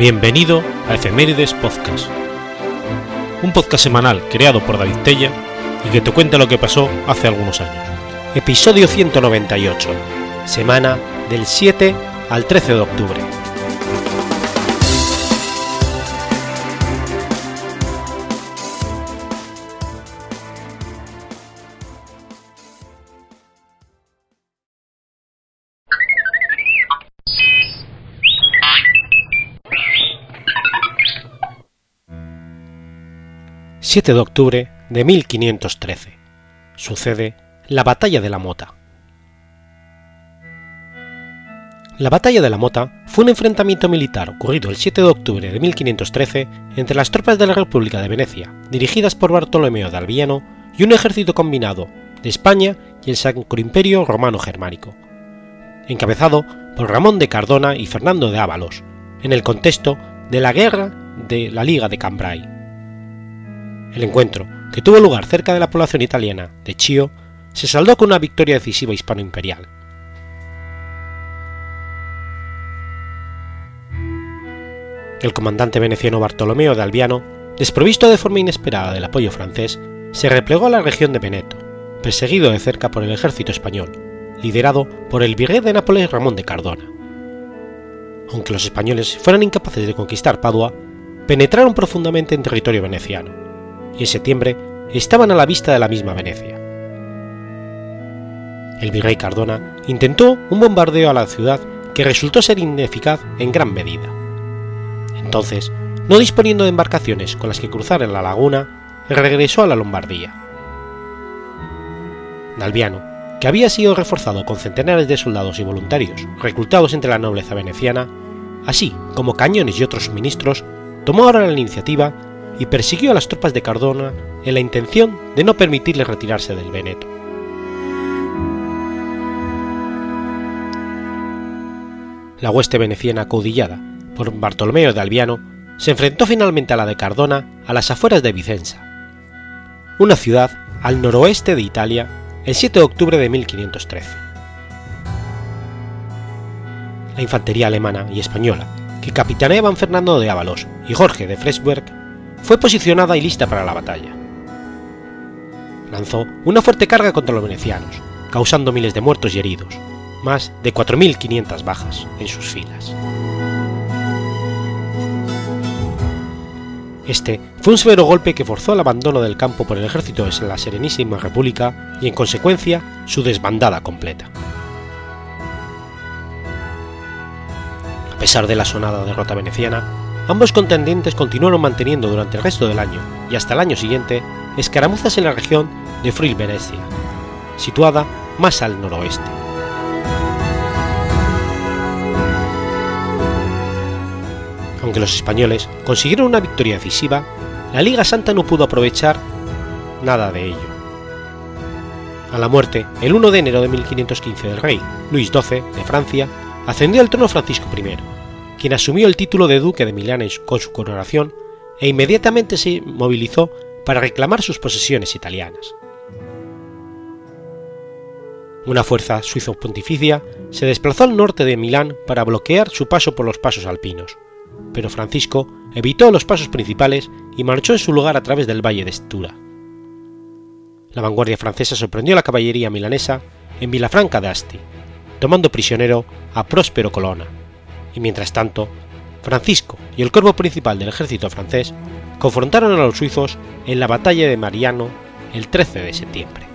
Bienvenido a Efemérides Podcast, un podcast semanal creado por David Tella y que te cuenta lo que pasó hace algunos años. Episodio 198, semana del 7 al 13 de octubre. 7 de octubre de 1513. Sucede la Batalla de la Mota. La Batalla de la Mota fue un enfrentamiento militar ocurrido el 7 de octubre de 1513 entre las tropas de la República de Venecia, dirigidas por Bartolomeo de Albiano, y un ejército combinado de España y el Sacro Imperio Romano Germánico, encabezado por Ramón de Cardona y Fernando de Ábalos, en el contexto de la Guerra de la Liga de Cambrai. El encuentro, que tuvo lugar cerca de la población italiana de Chio, se saldó con una victoria decisiva hispano-imperial. El comandante veneciano Bartolomeo de Albiano, desprovisto de forma inesperada del apoyo francés, se replegó a la región de Veneto, perseguido de cerca por el ejército español, liderado por el virrey de Nápoles Ramón de Cardona. Aunque los españoles fueran incapaces de conquistar Padua, penetraron profundamente en territorio veneciano y en septiembre estaban a la vista de la misma Venecia. El virrey Cardona intentó un bombardeo a la ciudad que resultó ser ineficaz en gran medida. Entonces, no disponiendo de embarcaciones con las que cruzar en la laguna, regresó a la Lombardía. Dalviano, que había sido reforzado con centenares de soldados y voluntarios reclutados entre la nobleza veneciana, así como cañones y otros suministros, tomó ahora la iniciativa y persiguió a las tropas de Cardona en la intención de no permitirles retirarse del Veneto. La hueste veneciana caudillada por Bartolomeo de Albiano se enfrentó finalmente a la de Cardona a las afueras de Vicenza, una ciudad al noroeste de Italia, el 7 de octubre de 1513. La infantería alemana y española, que capitaneaban Fernando de Ábalos y Jorge de Fresberg, fue posicionada y lista para la batalla. Lanzó una fuerte carga contra los venecianos, causando miles de muertos y heridos, más de 4.500 bajas en sus filas. Este fue un severo golpe que forzó el abandono del campo por el ejército de la Serenísima República y en consecuencia su desbandada completa. A pesar de la sonada derrota veneciana, ambos contendientes continuaron manteniendo durante el resto del año y hasta el año siguiente escaramuzas en la región de Friul-Venecia, situada más al noroeste. Aunque los españoles consiguieron una victoria decisiva, la Liga Santa no pudo aprovechar nada de ello. A la muerte, el 1 de enero de 1515 del rey Luis XII de Francia, ascendió al trono Francisco I, quien asumió el título de duque de Milán con su coronación e inmediatamente se movilizó para reclamar sus posesiones italianas. Una fuerza suizo-pontificia se desplazó al norte de Milán para bloquear su paso por los pasos alpinos, pero Francisco evitó los pasos principales y marchó en su lugar a través del valle de Stura. La vanguardia francesa sorprendió a la caballería milanesa en Vilafranca de Asti, tomando prisionero a Próspero Colonna, y mientras tanto, Francisco y el cuerpo principal del ejército francés confrontaron a los suizos en la batalla de Mariano el 13 de septiembre.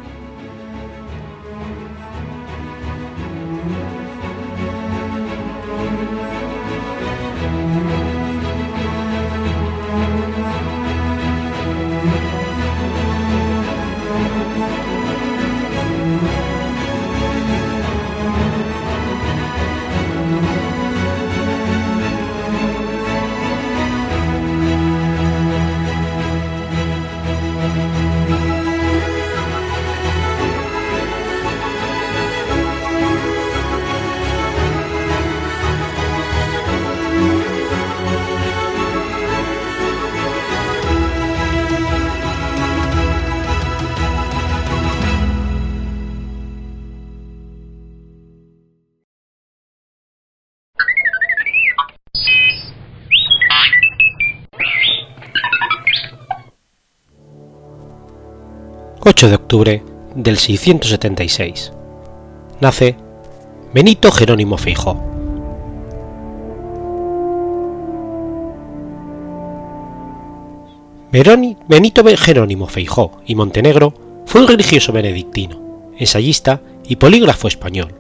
8 de octubre del 676. Nace Benito Jerónimo Feijó. Benito Jerónimo Feijó y Montenegro fue un religioso benedictino, ensayista y polígrafo español.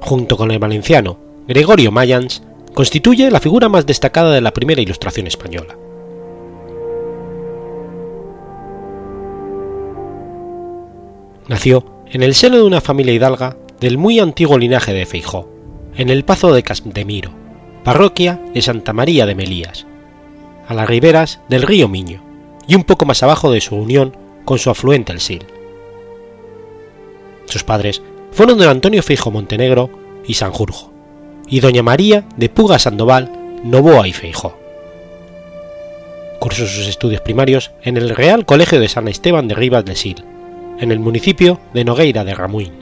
Junto con el valenciano Gregorio Mayans, constituye la figura más destacada de la primera ilustración española. Nació en el seno de una familia hidalga del muy antiguo linaje de Feijó, en el Pazo de Castemiro, parroquia de Santa María de Melías, a las riberas del río Miño y un poco más abajo de su unión con su afluente el Sil. Sus padres fueron don Antonio Feijo Montenegro y Sanjurjo, y doña María de Puga Sandoval, Novoa y Feijó. Cursó sus estudios primarios en el Real Colegio de San Esteban de Rivas de Sil, en el municipio de Nogueira de Ramuín.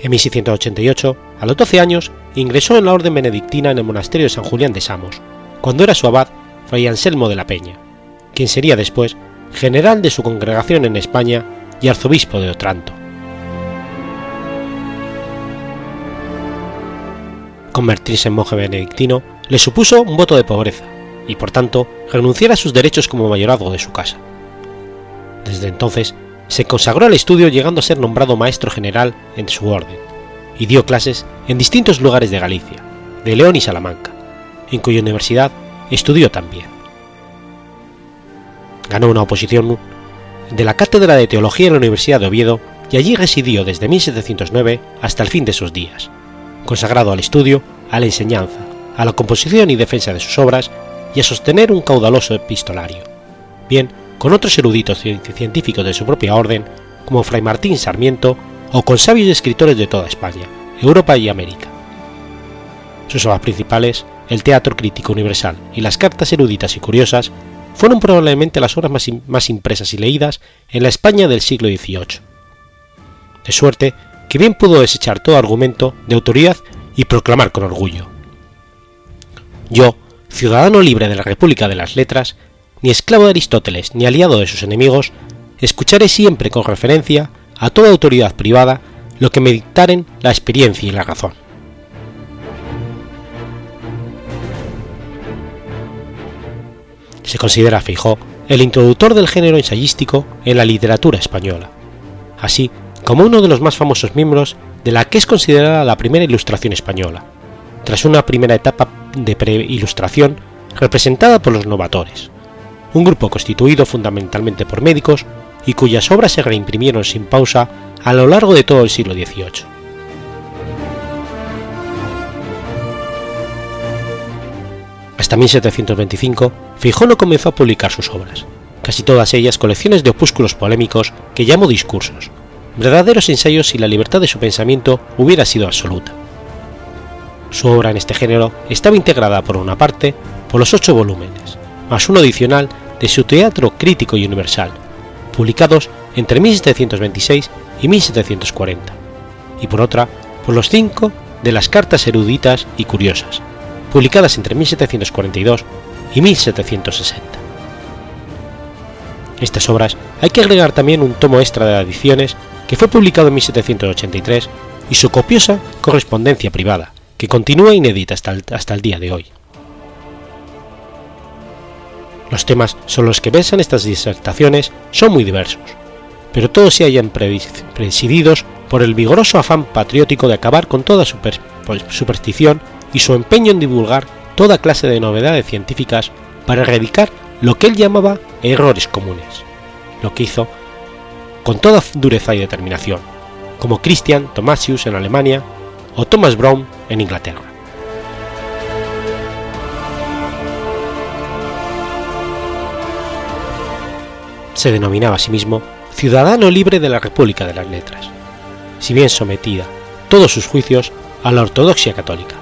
En 1688, a los 12 años, ingresó en la orden benedictina en el monasterio de San Julián de Samos, cuando era su abad Fray Anselmo de la Peña, quien sería después general de su congregación en España y arzobispo de Otranto. Convertirse en monje benedictino le supuso un voto de pobreza y por tanto renunciar a sus derechos como mayorazgo de su casa. Desde entonces se consagró al estudio llegando a ser nombrado maestro general en su orden y dio clases en distintos lugares de Galicia, de León y Salamanca, en cuya universidad estudió también. Ganó una oposición de la Cátedra de Teología en la Universidad de Oviedo y allí residió desde 1709 hasta el fin de sus días, consagrado al estudio, a la enseñanza, a la composición y defensa de sus obras y a sostener un caudaloso epistolario, bien con otros eruditos científicos de su propia orden, como Fray Martín Sarmiento, o con sabios escritores de toda España, Europa y América. Sus obras principales, el Teatro Crítico Universal y las Cartas Eruditas y Curiosas, fueron probablemente las obras más, más impresas y leídas en la España del siglo XVIII. De suerte que bien pudo desechar todo argumento de autoridad y proclamar con orgullo. Yo, ciudadano libre de la República de las Letras, ni esclavo de Aristóteles ni aliado de sus enemigos, escucharé siempre con referencia a toda autoridad privada lo que me dictaren la experiencia y la razón. se considera Fijó el introductor del género ensayístico en la literatura española, así como uno de los más famosos miembros de la que es considerada la primera ilustración española, tras una primera etapa de preilustración representada por los novatores, un grupo constituido fundamentalmente por médicos y cuyas obras se reimprimieron sin pausa a lo largo de todo el siglo XVIII. Hasta 1725, Fijó no comenzó a publicar sus obras, casi todas ellas colecciones de opúsculos polémicos que llamó discursos, verdaderos ensayos si la libertad de su pensamiento hubiera sido absoluta. Su obra en este género estaba integrada por una parte por los ocho volúmenes, más uno adicional de su Teatro Crítico y Universal, publicados entre 1726 y 1740, y por otra por los cinco de las cartas eruditas y curiosas, publicadas entre 1742 y 1760. Estas obras hay que agregar también un tomo extra de adiciones que fue publicado en 1783 y su copiosa correspondencia privada, que continúa inédita hasta el, hasta el día de hoy. Los temas sobre los que versan estas disertaciones son muy diversos, pero todos se hallan presididos por el vigoroso afán patriótico de acabar con toda superstición y su empeño en divulgar toda clase de novedades científicas para erradicar lo que él llamaba errores comunes, lo que hizo con toda dureza y determinación, como Christian Thomasius en Alemania o Thomas Brown en Inglaterra. Se denominaba a sí mismo ciudadano libre de la República de las Letras, si bien sometida todos sus juicios a la ortodoxia católica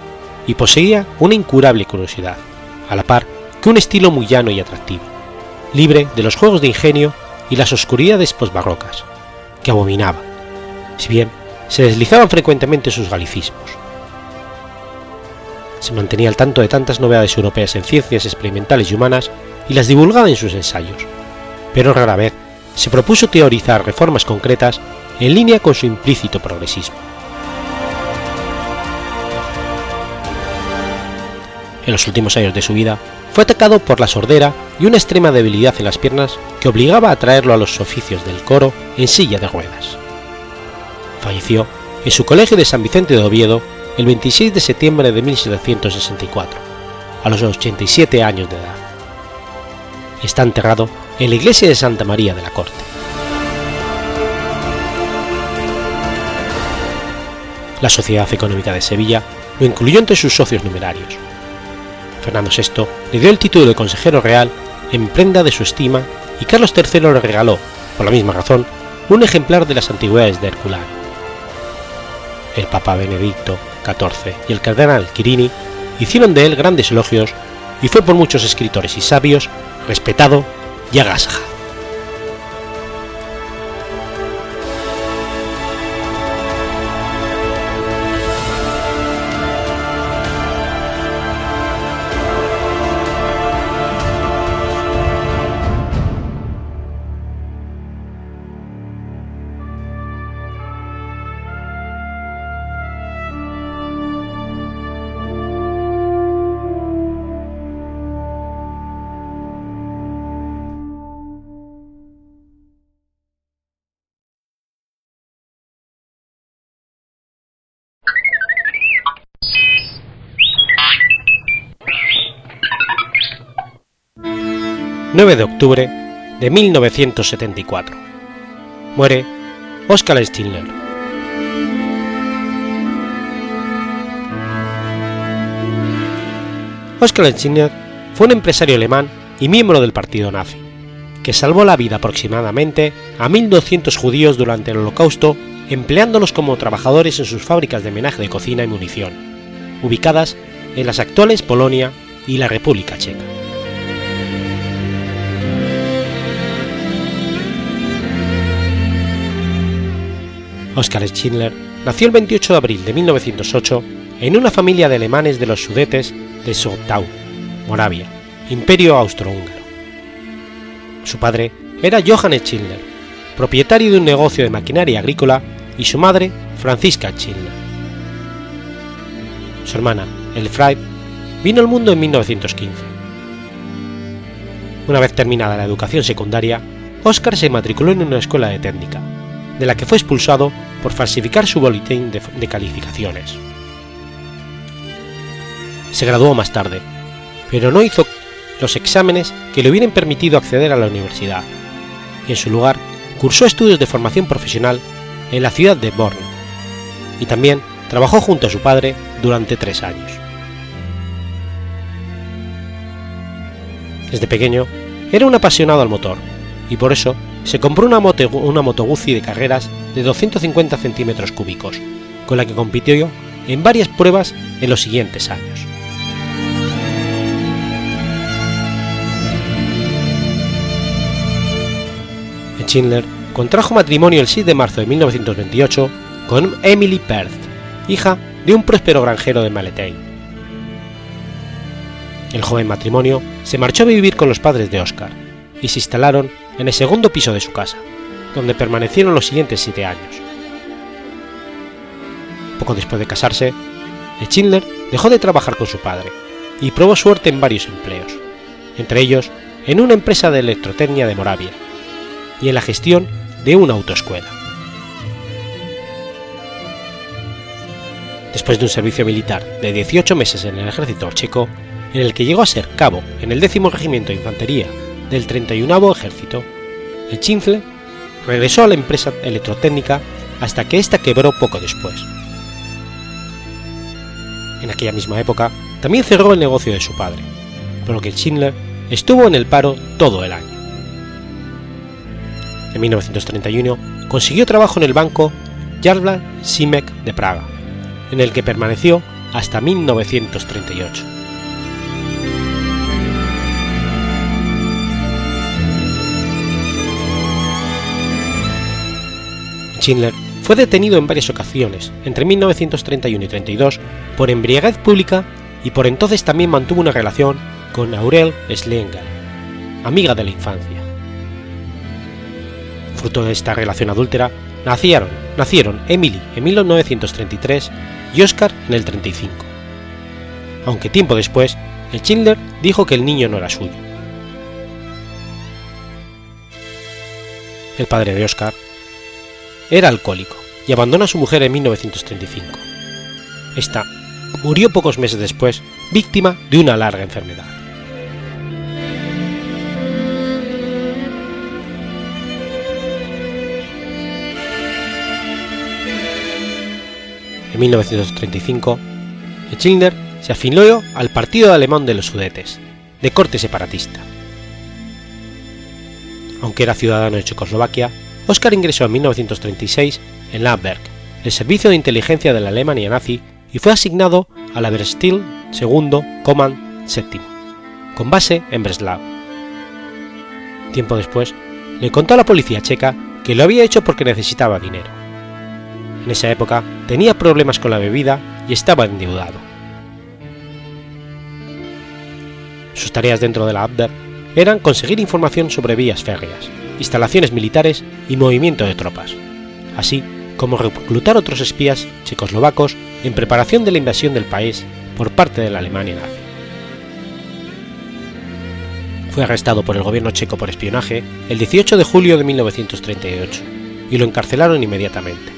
y poseía una incurable curiosidad, a la par que un estilo muy llano y atractivo, libre de los juegos de ingenio y las oscuridades posbarrocas, que abominaba, si bien se deslizaban frecuentemente sus galicismos. Se mantenía al tanto de tantas novedades europeas en ciencias experimentales y humanas y las divulgaba en sus ensayos, pero rara vez se propuso teorizar reformas concretas en línea con su implícito progresismo. En los últimos años de su vida, fue atacado por la sordera y una extrema debilidad en las piernas que obligaba a traerlo a los oficios del coro en silla de ruedas. Falleció en su colegio de San Vicente de Oviedo el 26 de septiembre de 1764, a los 87 años de edad. Está enterrado en la iglesia de Santa María de la Corte. La Sociedad Económica de Sevilla lo incluyó entre sus socios numerarios. Fernando VI le dio el título de consejero real en prenda de su estima y Carlos III le regaló, por la misma razón, un ejemplar de las antigüedades de Herculano. El Papa Benedicto XIV y el cardenal Quirini hicieron de él grandes elogios y fue por muchos escritores y sabios respetado y 9 de octubre de 1974. Muere Oskar Schindler. Oskar Schindler fue un empresario alemán y miembro del partido nazi, que salvó la vida aproximadamente a 1.200 judíos durante el Holocausto empleándolos como trabajadores en sus fábricas de menaje de cocina y munición, ubicadas en las actuales Polonia y la República Checa. Oskar Schindler nació el 28 de abril de 1908 en una familia de alemanes de los Sudetes de Sottau, Moravia, Imperio Austrohúngaro. Su padre era Johann Schindler, propietario de un negocio de maquinaria agrícola, y su madre, Franziska Schindler. Su hermana, Elfriede, vino al mundo en 1915. Una vez terminada la educación secundaria, Oscar se matriculó en una escuela de técnica, de la que fue expulsado por falsificar su boletín de, calificaciones. Se graduó más tarde, pero no hizo los exámenes que le hubieran permitido acceder a la universidad, y en su lugar cursó estudios de formación profesional en la ciudad de Born, y también trabajó junto a su padre durante tres años. Desde pequeño era un apasionado al motor, y por eso se compró una moto, de carreras de 250 centímetros cúbicos, con la que compitió en varias pruebas en los siguientes años. Schindler contrajo matrimonio el 6 de marzo de 1928 con Emily Perth, hija de un próspero granjero de Maletein. El joven matrimonio se marchó a vivir con los padres de Oscar y se instalaron en el segundo piso de su casa, donde permanecieron los siguientes siete años. Poco después de casarse, Schindler dejó de trabajar con su padre y probó suerte en varios empleos, entre ellos en una empresa de electrotecnia de Moravia y en la gestión de una autoescuela. Después de un servicio militar de 18 meses en el ejército checo, en el que llegó a ser cabo en el décimo regimiento de infantería del 31 Ejército, el Chinfle regresó a la empresa electrotécnica hasta que ésta quebró poco después. En aquella misma época también cerró el negocio de su padre, por lo que Schindler estuvo en el paro todo el año. En 1931 consiguió trabajo en el banco Jarla Simek de Praga, en el que permaneció hasta 1938. Schindler fue detenido en varias ocasiones entre 1931 y 32 por embriaguez pública y por entonces también mantuvo una relación con Aurel Schlenger, amiga de la infancia. Fruto de esta relación adúltera, nacieron, nacieron Emily en 1933 y Oscar en el 35. Aunque tiempo después, el Schindler dijo que el niño no era suyo. El padre de Oscar era alcohólico y abandonó a su mujer en 1935. Esta murió pocos meses después, víctima de una larga enfermedad. En 1935, Schindler se afilió al Partido Alemán de los Sudetes, de corte separatista. Aunque era ciudadano de Checoslovaquia, Oscar ingresó en 1936 en Landberg, el servicio de inteligencia de la Alemania nazi, y fue asignado a la Verstil II Command VII, con base en Breslau. Tiempo después, le contó a la policía checa que lo había hecho porque necesitaba dinero. En esa época tenía problemas con la bebida y estaba endeudado. Sus tareas dentro de la Abwehr eran conseguir información sobre vías férreas, instalaciones militares y movimiento de tropas, así como reclutar otros espías checoslovacos en preparación de la invasión del país por parte de la Alemania nazi. Fue arrestado por el gobierno checo por espionaje el 18 de julio de 1938 y lo encarcelaron inmediatamente,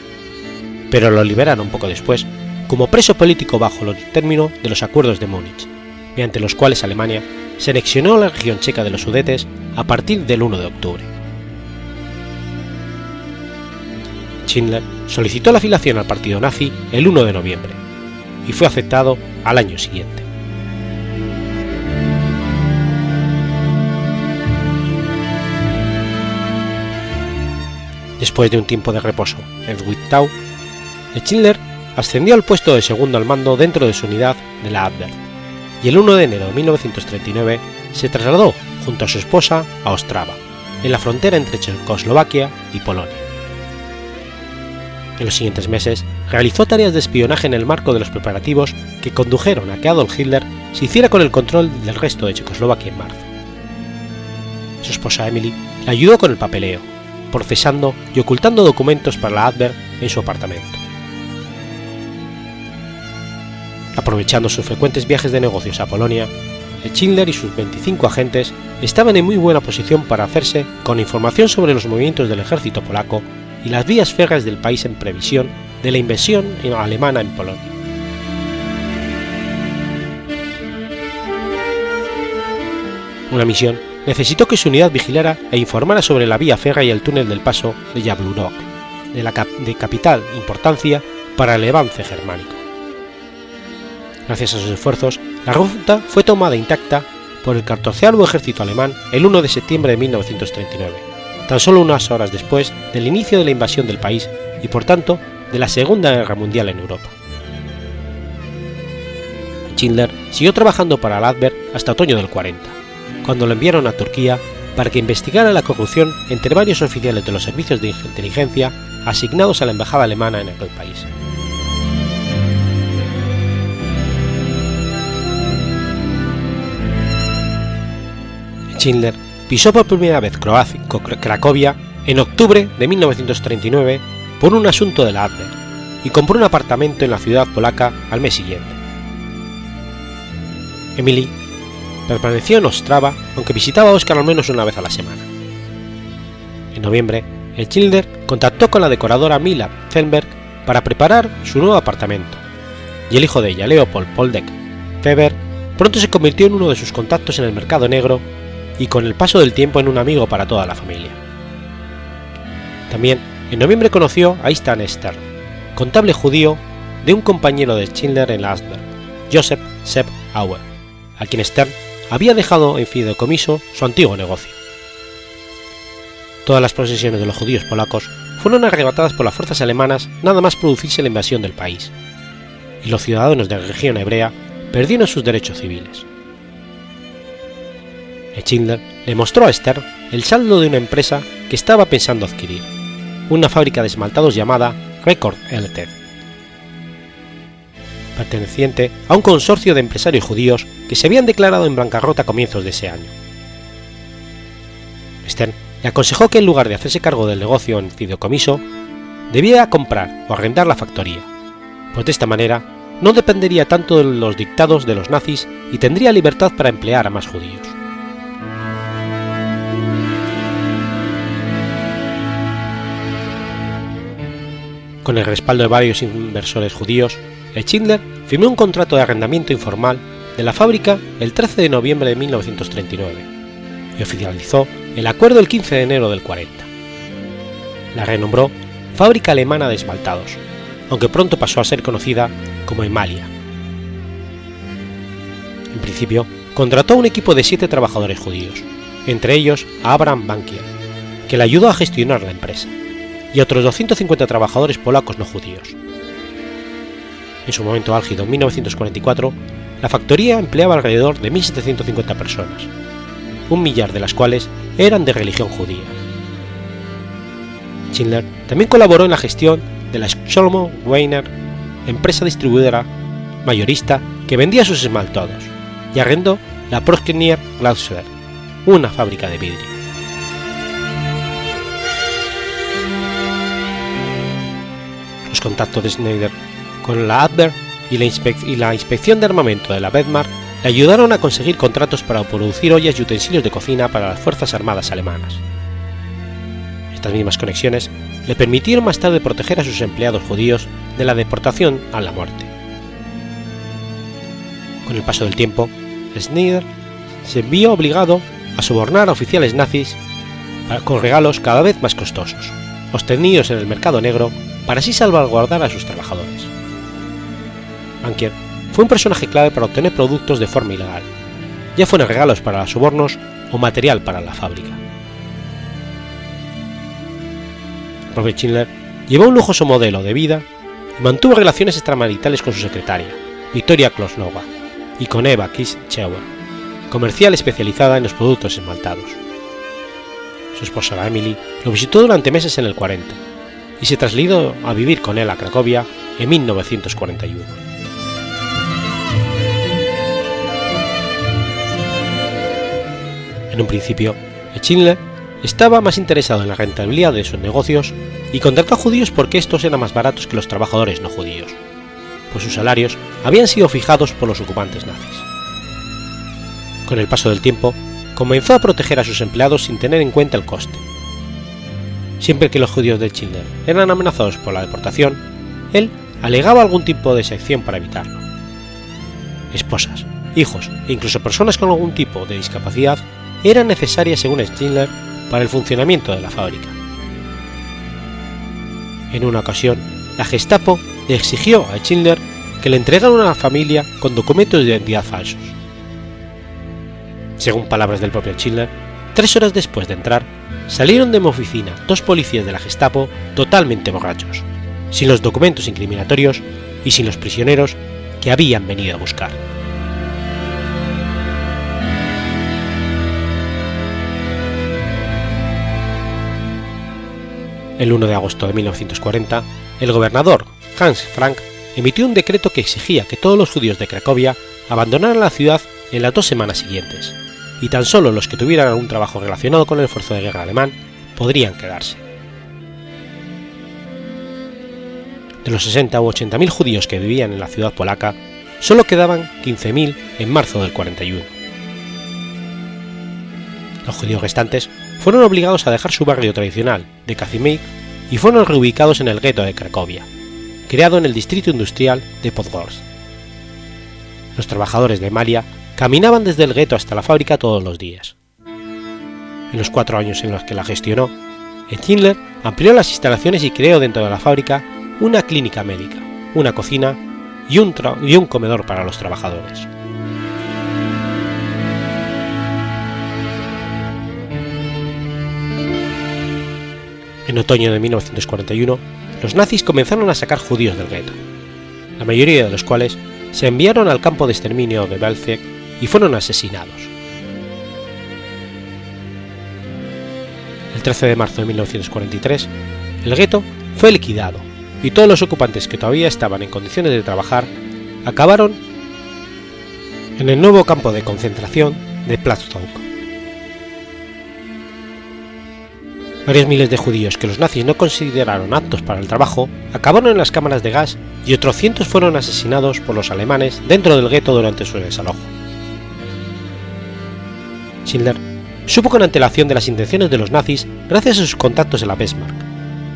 pero lo liberaron poco después como preso político bajo los términos de los acuerdos de Múnich, mediante los cuales Alemania se anexionó la región checa de los Sudetes a partir del 1 de octubre. Schindler solicitó la afiliación al partido nazi el 1 de noviembre y fue aceptado al año siguiente. Después de un tiempo de reposo en Wittau, Schindler ascendió al puesto de segundo al mando dentro de su unidad de la Abwehr y el 1 de enero de 1939 se trasladó junto a su esposa a Ostrava, en la frontera entre Checoslovaquia y Polonia. En los siguientes meses realizó tareas de espionaje en el marco de los preparativos que condujeron a que Adolf Hitler se hiciera con el control del resto de Checoslovaquia en marzo. Su esposa Emily le ayudó con el papeleo, procesando y ocultando documentos para la Adver en su apartamento. Aprovechando sus frecuentes viajes de negocios a Polonia, Schindler y sus 25 agentes estaban en muy buena posición para hacerse con información sobre los movimientos del ejército polaco y las vías férreas del país en previsión de la invasión alemana en Polonia. Una misión necesitó que su unidad vigilara e informara sobre la vía férrea y el túnel del paso de Jablunok, de, de capital importancia para el avance germánico. Gracias a sus esfuerzos, la ruta fue tomada intacta por el 14 ejército alemán el 1 de septiembre de 1939, tan solo unas horas después del inicio de la invasión del país y por tanto de la Segunda Guerra Mundial en Europa. Schindler siguió trabajando para Adver hasta otoño del 40, cuando lo enviaron a Turquía para que investigara la corrupción entre varios oficiales de los servicios de inteligencia asignados a la embajada alemana en aquel país. Schindler pisó por primera vez Cracovia en octubre de 1939 por un asunto de la Adler y compró un apartamento en la ciudad polaca al mes siguiente. Emily permaneció en Ostrava aunque visitaba a Oscar al menos una vez a la semana. En noviembre, el Schindler contactó con la decoradora Mila Zenberg para preparar su nuevo apartamento, y el hijo de ella, Leopold Poldek Feber, pronto se convirtió en uno de sus contactos en el mercado negro y con el paso del tiempo en un amigo para toda la familia. También en noviembre conoció a Istan Stern, contable judío de un compañero de Schindler en la Joseph Sepp Auer, a quien Stern había dejado en fideicomiso su antiguo negocio. Todas las posesiones de los judíos polacos fueron arrebatadas por las fuerzas alemanas nada más producirse la invasión del país, y los ciudadanos de la región hebrea perdieron sus derechos civiles. Schindler le mostró a Stern el saldo de una empresa que estaba pensando adquirir, una fábrica de esmaltados llamada Record Ltd, perteneciente a un consorcio de empresarios judíos que se habían declarado en bancarrota a comienzos de ese año. Stern le aconsejó que en lugar de hacerse cargo del negocio en fideicomiso, debía comprar o arrendar la factoría, pues de esta manera no dependería tanto de los dictados de los nazis y tendría libertad para emplear a más judíos. Con el respaldo de varios inversores judíos, Schindler firmó un contrato de arrendamiento informal de la fábrica el 13 de noviembre de 1939 y oficializó el acuerdo el 15 de enero del 40. La renombró Fábrica Alemana de Esmaltados, aunque pronto pasó a ser conocida como Emalia. En principio, contrató a un equipo de siete trabajadores judíos, entre ellos a Abraham Bankier, que le ayudó a gestionar la empresa y otros 250 trabajadores polacos no judíos. En su momento álgido en 1944, la factoría empleaba alrededor de 1.750 personas, un millar de las cuales eran de religión judía. Schindler también colaboró en la gestión de la Schlomo Weiner, empresa distribuidora mayorista que vendía sus esmaltados, y arrendó la Proskenier Glasser, una fábrica de vidrio. Contactos de Schneider con la Adver y la, y inspección de armamento de la Wehrmacht le ayudaron a conseguir contratos para producir ollas y utensilios de cocina para las Fuerzas Armadas alemanas. Estas mismas conexiones le permitieron más tarde proteger a sus empleados judíos de la deportación a la muerte. Con el paso del tiempo, Schneider se vio obligado a sobornar a oficiales nazis con regalos cada vez más costosos, obtenidos en el mercado negro para así salvaguardar a sus trabajadores. Bankier fue un personaje clave para obtener productos de forma ilegal, ya fueron regalos para los sobornos o material para la fábrica. Robert Schindler llevó un lujoso modelo de vida y mantuvo relaciones extramaritales con su secretaria, Victoria Klosnova, y con Eva Kischauer, comercial especializada en los productos esmaltados. Su esposa Emily lo visitó durante meses en el 40 y se trasladó a vivir con él a Cracovia en 1941. En un principio, Schindler estaba más interesado en la rentabilidad de sus negocios y contrató a judíos porque estos eran más baratos que los trabajadores no judíos, pues sus salarios habían sido fijados por los ocupantes nazis. Con el paso del tiempo, comenzó a proteger a sus empleados sin tener en cuenta el coste. Siempre que los judíos de Schindler eran amenazados por la deportación, él alegaba algún tipo de sección para evitarlo. Esposas, hijos e incluso personas con algún tipo de discapacidad eran necesarias según Schindler para el funcionamiento de la fábrica. En una ocasión, la Gestapo le exigió a Schindler que le entregara a la familia con documentos de identidad falsos. Según palabras del propio Schindler, tres horas después de entrar, salieron de mi oficina dos policías de la Gestapo totalmente borrachos, sin los documentos incriminatorios y sin los prisioneros que habían venido a buscar. El 1 de agosto de 1940, el gobernador Hans Frank emitió un decreto que exigía que todos los judíos de Cracovia abandonaran la ciudad en las dos semanas siguientes, y tan solo los que tuvieran algún trabajo relacionado con el esfuerzo de guerra alemán podrían quedarse. De los 60 u 80 mil judíos que vivían en la ciudad polaca, solo quedaban 15.000 en marzo del 41. Los judíos restantes fueron obligados a dejar su barrio tradicional de Kazimir y fueron reubicados en el gueto de Cracovia, creado en el distrito industrial de Podgorsk. Los trabajadores de Malia caminaban desde el gueto hasta la fábrica todos los días. En los cuatro años en los que la gestionó, Schindler amplió las instalaciones y creó dentro de la fábrica una clínica médica, una cocina y un, y un comedor para los trabajadores. En otoño de 1941, los nazis comenzaron a sacar judíos del gueto, la mayoría de los cuales se enviaron al campo de exterminio de Belzec y fueron asesinados. El 13 de marzo de 1943, el gueto fue liquidado y todos los ocupantes que todavía estaban en condiciones de trabajar acabaron en el nuevo campo de concentración de Platztauch. Varios miles de judíos que los nazis no consideraron aptos para el trabajo acabaron en las cámaras de gas y otros cientos fueron asesinados por los alemanes dentro del gueto durante su desalojo. Schindler supo con antelación de las intenciones de los nazis gracias a sus contactos en la Bismarck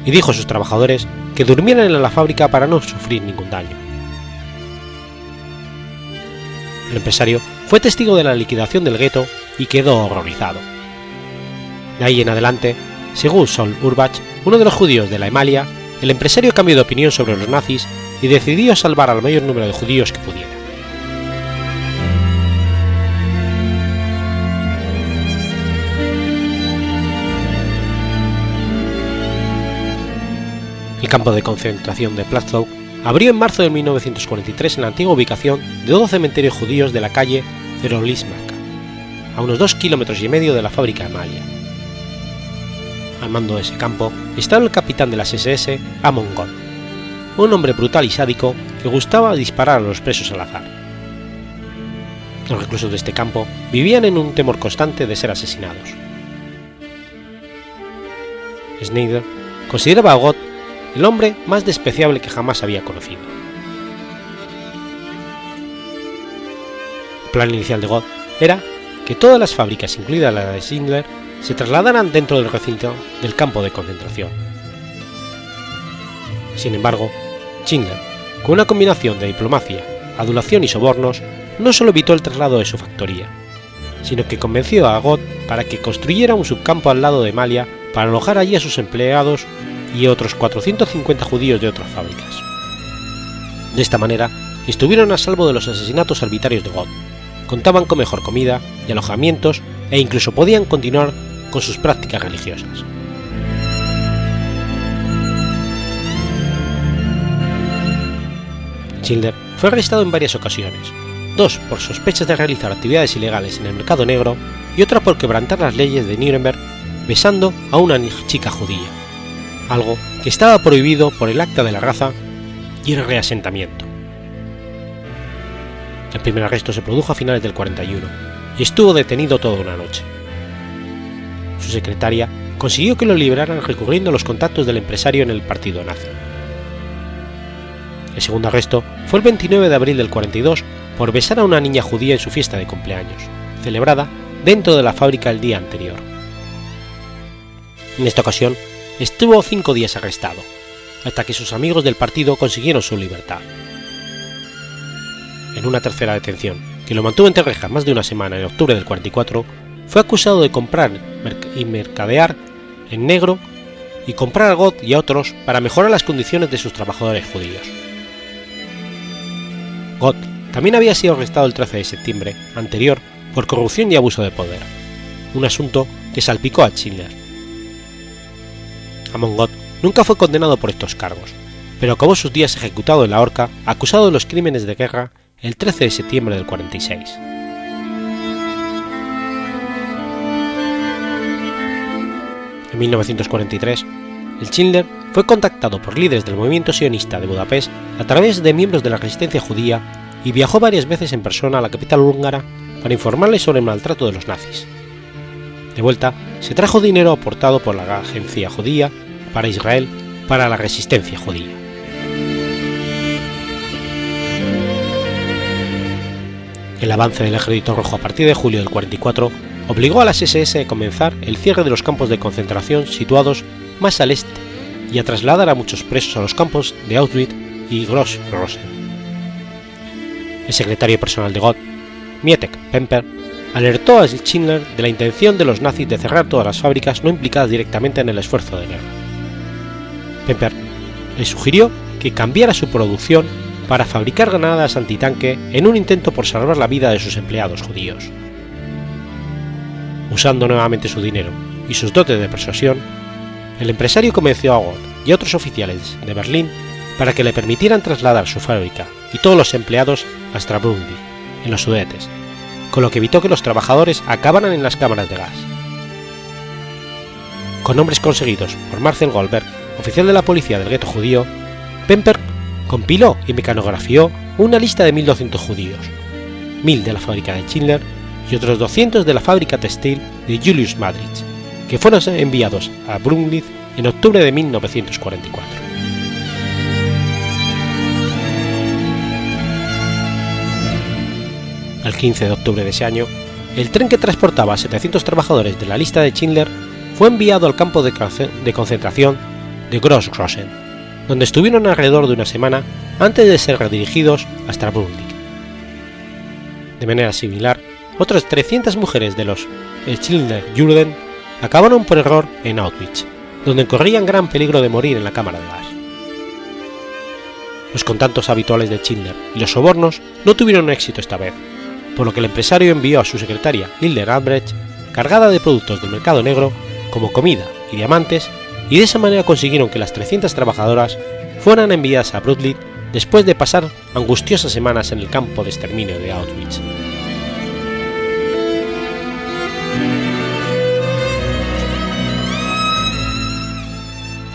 y dijo a sus trabajadores que durmieran en la fábrica para no sufrir ningún daño. El empresario fue testigo de la liquidación del gueto y quedó horrorizado. De ahí en adelante, según Sol Urbach, uno de los judíos de la Emalia, el empresario cambió de opinión sobre los nazis y decidió salvar al mayor número de judíos que pudiera. El campo de concentración de Platzow abrió en marzo de 1943 en la antigua ubicación de dos cementerios judíos de la calle Zerolismarka, a unos dos kilómetros y medio de la fábrica Emalia. Al mando de ese campo estaba el capitán de las SS, Amon Gott, un hombre brutal y sádico que gustaba disparar a los presos al azar. Los reclusos de este campo vivían en un temor constante de ser asesinados. Schneider consideraba a Gott el hombre más despreciable que jamás había conocido. El plan inicial de Gott era que todas las fábricas, incluida la de Schindler, se trasladaran dentro del recinto del campo de concentración. Sin embargo, Schindler, con una combinación de diplomacia, adulación y sobornos, no solo evitó el traslado de su factoría, sino que convenció a Gott para que construyera un subcampo al lado de Malia para alojar allí a sus empleados y otros 450 judíos de otras fábricas. De esta manera, estuvieron a salvo de los asesinatos arbitrarios de God, contaban con mejor comida y alojamientos e incluso podían continuar con sus prácticas religiosas. Schindler fue arrestado en varias ocasiones, dos por sospechas de realizar actividades ilegales en el mercado negro y otra por quebrantar las leyes de Nuremberg besando a una chica judía, algo que estaba prohibido por el acta de la raza y el reasentamiento. El primer arresto se produjo a finales del 41 y estuvo detenido toda una noche. Su secretaria consiguió que lo liberaran recurriendo a los contactos del empresario en el partido nazi. El segundo arresto fue el 29 de abril del 42 por besar a una niña judía en su fiesta de cumpleaños, celebrada dentro de la fábrica el día anterior. En esta ocasión estuvo cinco días arrestado, hasta que sus amigos del partido consiguieron su libertad. En una tercera detención, que lo mantuvo en rejas más de una semana en octubre del 44, fue acusado de comprar y mercadear en negro y comprar a Gott y a otros para mejorar las condiciones de sus trabajadores judíos. Gott también había sido arrestado el 13 de septiembre anterior por corrupción y abuso de poder, un asunto que salpicó a Schindler. Amon Gott nunca fue condenado por estos cargos, pero acabó sus días ejecutado en la horca acusado de los crímenes de guerra el 13 de septiembre del 46. En 1943, el Schindler fue contactado por líderes del movimiento sionista de Budapest a través de miembros de la resistencia judía y viajó varias veces en persona a la capital húngara para informarles sobre el maltrato de los nazis. De vuelta, se trajo dinero aportado por la agencia judía para Israel para la resistencia judía. El avance del ejército rojo a partir de julio del 44 obligó a las SS a comenzar el cierre de los campos de concentración situados más al este y a trasladar a muchos presos a los campos de Auschwitz y Gross-Rosen. El secretario personal de Gott, Mietek Pemper, alertó a Schindler de la intención de los nazis de cerrar todas las fábricas no implicadas directamente en el esfuerzo de guerra. Pemper le sugirió que cambiara su producción para fabricar granadas antitanque en un intento por salvar la vida de sus empleados judíos. Usando nuevamente su dinero y sus dotes de persuasión, el empresario convenció a Gott y a otros oficiales de Berlín para que le permitieran trasladar su fábrica y todos los empleados a Strabundi, en los Sudetes, con lo que evitó que los trabajadores acabaran en las cámaras de gas. Con nombres conseguidos por Marcel Goldberg, oficial de la policía del gueto judío, Pemper compiló y mecanografió una lista de 1.200 judíos, 1.000 de la fábrica de Schindler y otros 200 de la fábrica textil de Julius Madrich, que fueron enviados a Brunlitz en octubre de 1944. El 15 de octubre de ese año, el tren que transportaba a 700 trabajadores de la lista de Schindler fue enviado al campo de concentración de Grossrosen, donde estuvieron alrededor de una semana antes de ser redirigidos hasta Brunswick. De manera similar, otras 300 mujeres de los Schindler Juden acabaron por error en Auschwitz, donde corrían gran peligro de morir en la cámara de gas. Los contactos habituales de Schindler y los sobornos no tuvieron éxito esta vez, por lo que el empresario envió a su secretaria Hilde Albrecht, cargada de productos del mercado negro como comida y diamantes, y de esa manera consiguieron que las 300 trabajadoras fueran enviadas a Brutlit después de pasar angustiosas semanas en el campo de exterminio de Auschwitz.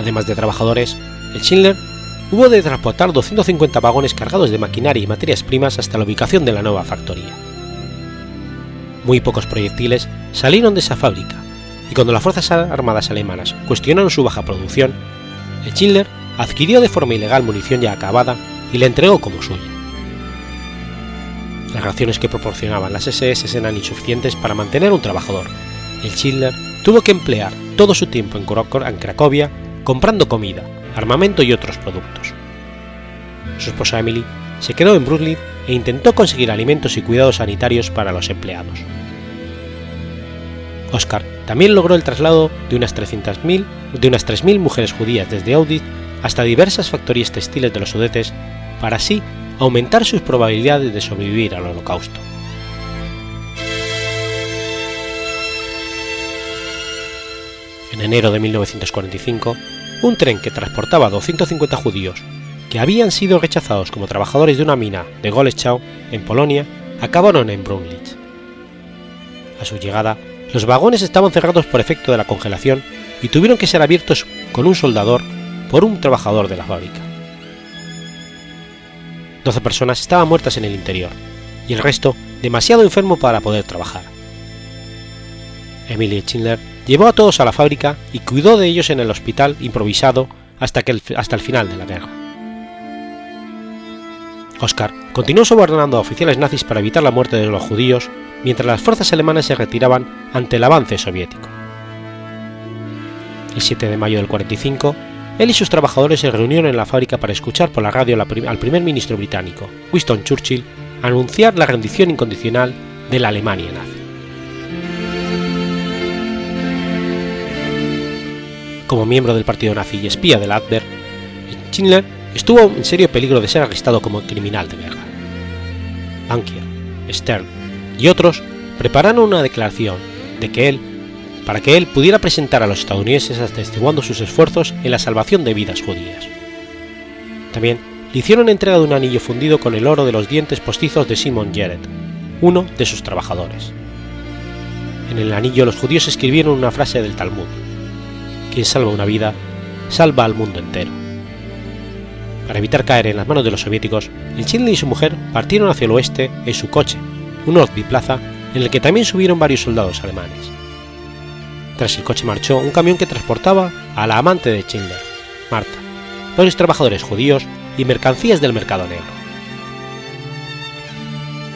Además de trabajadores, el Schindler hubo de transportar 250 vagones cargados de maquinaria y materias primas hasta la ubicación de la nueva factoría muy pocos proyectiles salieron de esa fábrica, y cuando las Fuerzas Armadas alemanas cuestionaron su baja producción, Schindler adquirió de forma ilegal munición ya acabada y la entregó como suya. Las raciones que proporcionaban las SS eran insuficientes para mantener un trabajador. El Schindler tuvo que emplear todo su tiempo en Cracovia comprando comida, armamento y otros productos. Su esposa Emily se quedó en Brooklyn e intentó conseguir alimentos y cuidados sanitarios para los empleados. Oscar también logró el traslado de unas 300.000 de unas 3.000 mujeres judías desde Audit hasta diversas factorías textiles de los Sudetes para así aumentar sus probabilidades de sobrevivir al Holocausto. En enero de 1945, un tren que transportaba 250 judíos que habían sido rechazados como trabajadores de una mina de Goleschau, en Polonia, acabaron en Brunlitz. A su llegada, los vagones estaban cerrados por efecto de la congelación y tuvieron que ser abiertos con un soldador por un trabajador de la fábrica. 12 personas estaban muertas en el interior y el resto demasiado enfermo para poder trabajar. Emily Schindler llevó a todos a la fábrica y cuidó de ellos en el hospital improvisado hasta, que hasta el final de la guerra. Oscar continuó sobornando a oficiales nazis para evitar la muerte de los judíos mientras las fuerzas alemanas se retiraban ante el avance soviético. El 7 de mayo del 45, él y sus trabajadores se reunieron en la fábrica para escuchar por la radio al primer ministro británico, Winston Churchill, anunciar la rendición incondicional de la Alemania nazi. Como miembro del partido nazi y espía del Abwehr, Schindler estuvo en serio peligro de ser arrestado como criminal de guerra. Bankier, Stern y otros prepararon una declaración de que él, para que él pudiera presentar a los estadounidenses atestiguando sus esfuerzos en la salvación de vidas judías. También le hicieron entrega de un anillo fundido con el oro de los dientes postizos de Simon Jared, uno de sus trabajadores. En el anillo los judíos escribieron una frase del Talmud: Quien salva una vida, salva al mundo entero. Para evitar caer en las manos de los soviéticos, el Schindler y su mujer partieron hacia el oeste en su coche, un Nord biplaza en el que también subieron varios soldados alemanes. Tras el coche marchó un camión que transportaba a la amante de Schindler, Marta, varios trabajadores judíos y mercancías del mercado negro.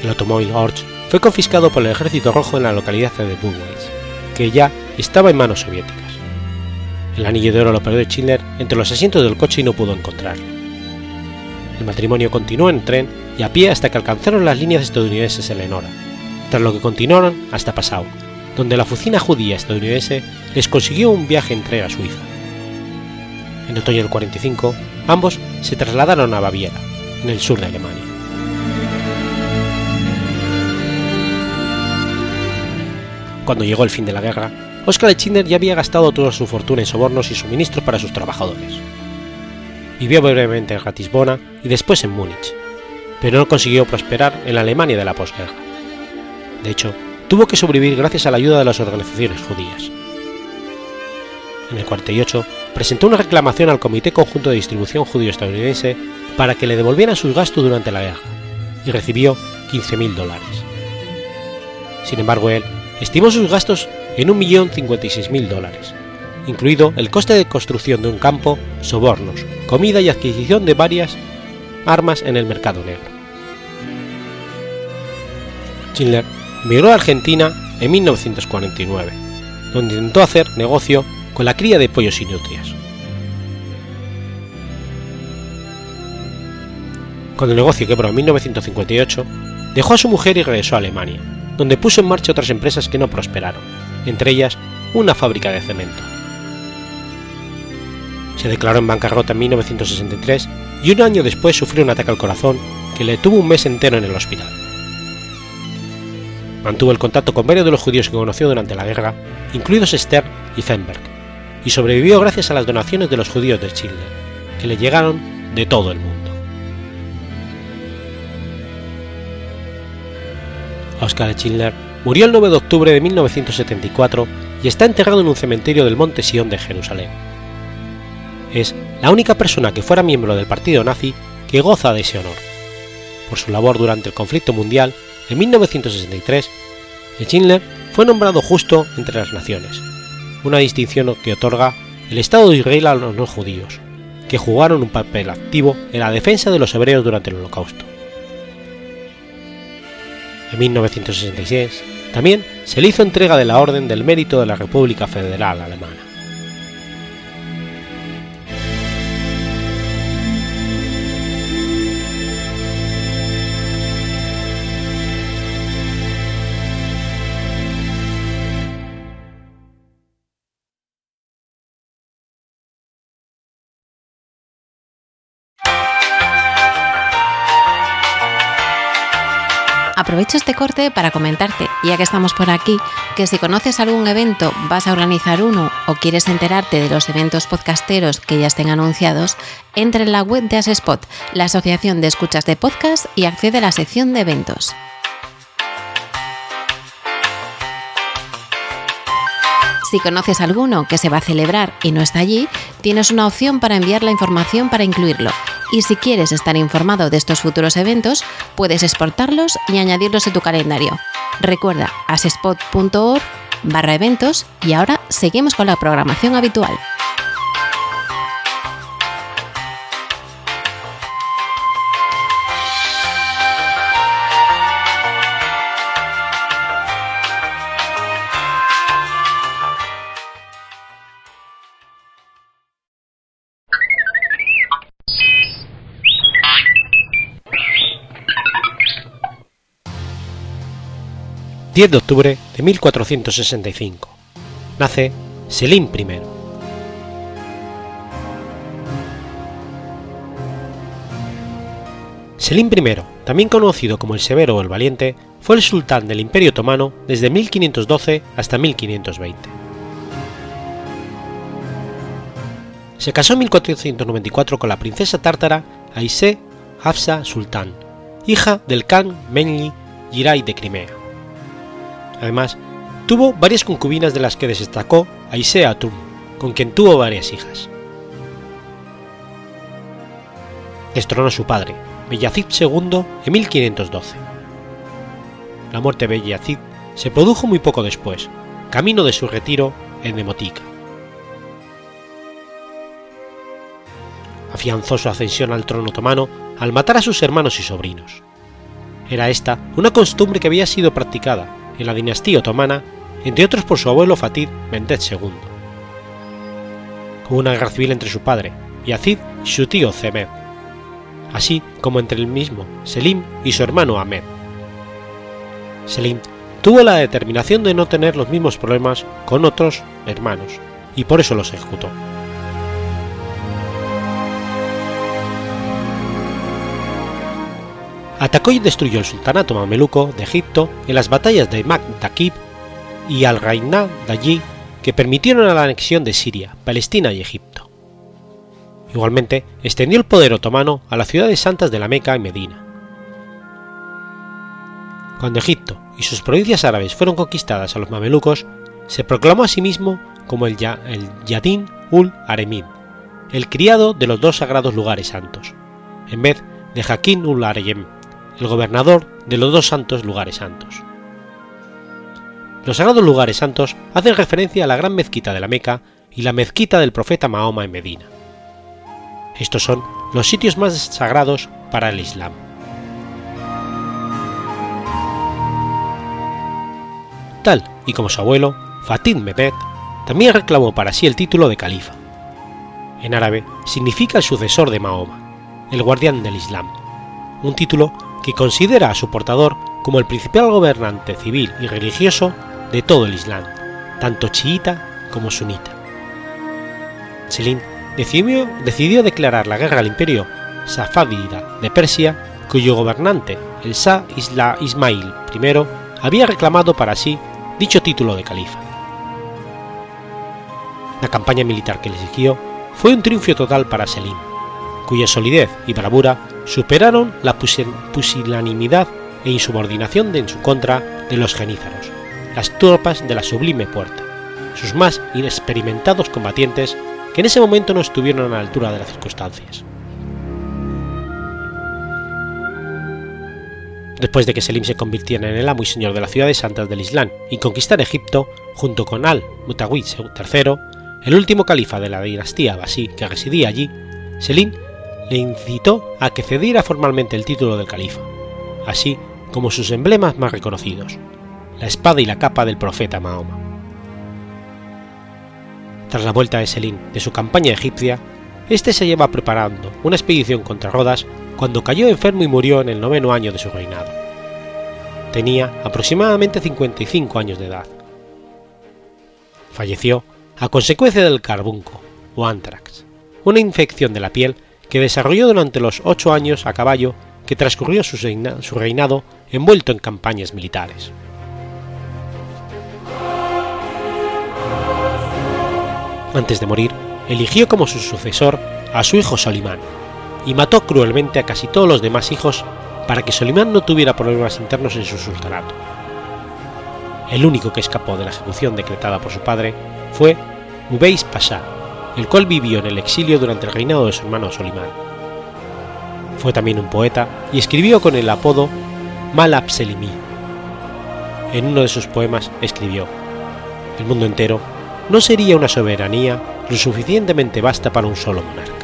El automóvil Orch fue confiscado por el Ejército Rojo en la localidad de Budweis, que ya estaba en manos soviéticas. El anillo de oro lo perdió Schindler entre los asientos del coche y no pudo encontrarlo. El matrimonio continuó en tren y a pie hasta que alcanzaron las líneas estadounidenses en Lenora, tras lo que continuaron hasta Passau, donde la oficina judía estadounidense les consiguió un viaje en tren a Suiza. En otoño del 45, ambos se trasladaron a Baviera, en el sur de Alemania. Cuando llegó el fin de la guerra, Oscar Schindler ya había gastado toda su fortuna en sobornos y suministros para sus trabajadores vivió brevemente en Ratisbona y después en Múnich, pero no consiguió prosperar en la Alemania de la posguerra. De hecho, tuvo que sobrevivir gracias a la ayuda de las organizaciones judías. En el 48 presentó una reclamación al Comité Conjunto de Distribución Judío-Estadounidense para que le devolvieran sus gastos durante la guerra y recibió 15.000 dólares. Sin embargo, él estimó sus gastos en 1.056.000 dólares, incluido el coste de construcción de un campo, sobornos, comida y adquisición de varias armas en el mercado negro. Schindler emigró a Argentina en 1949, donde intentó hacer negocio con la cría de pollos y nutrias. Cuando el negocio quebró en 1958, dejó a su mujer y regresó a Alemania, donde puso en marcha otras empresas que no prosperaron, entre ellas una fábrica de cemento. Se declaró en bancarrota en 1963 y un año después sufrió un ataque al corazón que le tuvo un mes entero en el hospital. Mantuvo el contacto con varios de los judíos que conoció durante la guerra, incluidos Stern y Feinberg, y sobrevivió gracias a las donaciones de los judíos de Chile, que le llegaron de todo el mundo. Oscar Schindler murió el 9 de octubre de 1974 y está enterrado en un cementerio del Monte Sion de Jerusalén. Es la única persona que fuera miembro del partido nazi que goza de ese honor. Por su labor durante el conflicto mundial, en 1963, Schindler fue nombrado justo entre las naciones, una distinción que otorga el Estado de Israel a los no judíos, que jugaron un papel activo en la defensa de los hebreos durante el Holocausto. En 1966 también se le hizo entrega de la Orden del Mérito de la República Federal Alemana. Hecho este corte para comentarte, ya que estamos por aquí, que si conoces algún evento, vas a organizar uno o quieres enterarte de los eventos podcasteros que ya estén anunciados, entre en la web de Asespot, la Asociación de Escuchas de Podcast, y accede a la sección de eventos. Si conoces alguno que se va a celebrar y no está allí, tienes una opción para enviar la información para incluirlo. Y si quieres estar informado de estos futuros eventos, puedes exportarlos y añadirlos a tu calendario. Recuerda asespot.org barra eventos y ahora seguimos con la programación habitual. 10 de octubre de 1465. Nace Selim I. Selim I, también conocido como el Severo o el Valiente, fue el sultán del Imperio Otomano desde 1512 hasta 1520. Se casó en 1494 con la princesa tártara Aise Hafsa Sultán, hija del Khan Menli Giray de Crimea. Además, tuvo varias concubinas de las que destacó Aisea Atum, con quien tuvo varias hijas. Destronó a su padre, Bellacid II, en 1512. La muerte de Bellacid se produjo muy poco después, camino de su retiro en Demotica. Afianzó su ascensión al trono otomano al matar a sus hermanos y sobrinos. Era esta una costumbre que había sido practicada en la dinastía otomana, entre otros por su abuelo Fatih Mehmed II. Hubo una guerra civil entre su padre, Yazid, y su tío Zemed, así como entre el mismo Selim y su hermano Ahmed. Selim tuvo la determinación de no tener los mismos problemas con otros hermanos, y por eso los ejecutó. Atacó y destruyó el sultanato mameluco de Egipto en las batallas de Magdakib y Al-Rainá Dayi que permitieron la anexión de Siria, Palestina y Egipto. Igualmente, extendió el poder otomano a las ciudades santas de la Meca y Medina. Cuando Egipto y sus provincias árabes fueron conquistadas a los mamelucos, se proclamó a sí mismo como el, Yadin ul Aremid, el criado de los dos sagrados lugares santos, en vez de Hakim ul Areyem, el gobernador de los dos santos lugares santos. los sagrados lugares santos hacen referencia a la gran mezquita de la Meca y la mezquita del profeta Mahoma en Medina. Estos son los sitios más sagrados para el Islam. Tal y como su abuelo, Fatih Mehmed, también reclamó para sí el título de califa. En árabe significa el sucesor de Mahoma, el guardián del Islam, un título que considera a su portador como el principal gobernante civil y religioso de todo el Islam, tanto chiita como sunita. Selim decidió, decidió declarar la guerra al imperio safávida de Persia, cuyo gobernante, el Shah Isla Ismail I, había reclamado para sí dicho título de califa. La campaña militar que le siguió fue un triunfo total para Selim, cuya solidez y bravura superaron la pusilanimidad e insubordinación de en su contra de los genízaros, las tropas de la Sublime Puerta, sus más inexperimentados combatientes que en ese momento no estuvieron a la altura de las circunstancias. Después de que Selim se convirtiera en el amo y señor de las ciudades santas del Islam y conquistar Egipto, junto con al-Mutawid III, el último califa de la dinastía Abasí que residía allí, Selim le incitó a que cediera formalmente el título del califa, así como sus emblemas más reconocidos, la espada y la capa del profeta Mahoma. Tras la vuelta de Selim de su campaña egipcia, este se lleva preparando una expedición contra Rodas cuando cayó enfermo y murió en el noveno año de su reinado. Tenía aproximadamente 55 años de edad. Falleció a consecuencia del carbunco o anthrax, una infección de la piel que desarrolló durante los ocho años a caballo que transcurrió su reinado envuelto en campañas militares. Antes de morir, eligió como su sucesor a su hijo Solimán y mató cruelmente a casi todos los demás hijos para que Solimán no tuviera problemas internos en su sultanato. El único que escapó de la ejecución decretada por su padre fue Ubeis Pasha, el cual vivió en el exilio durante el reinado de su hermano Solimán. Fue también un poeta y escribió con el apodo Malab Selimi. En uno de sus poemas escribió: El mundo entero no sería una soberanía lo suficientemente vasta para un solo monarca.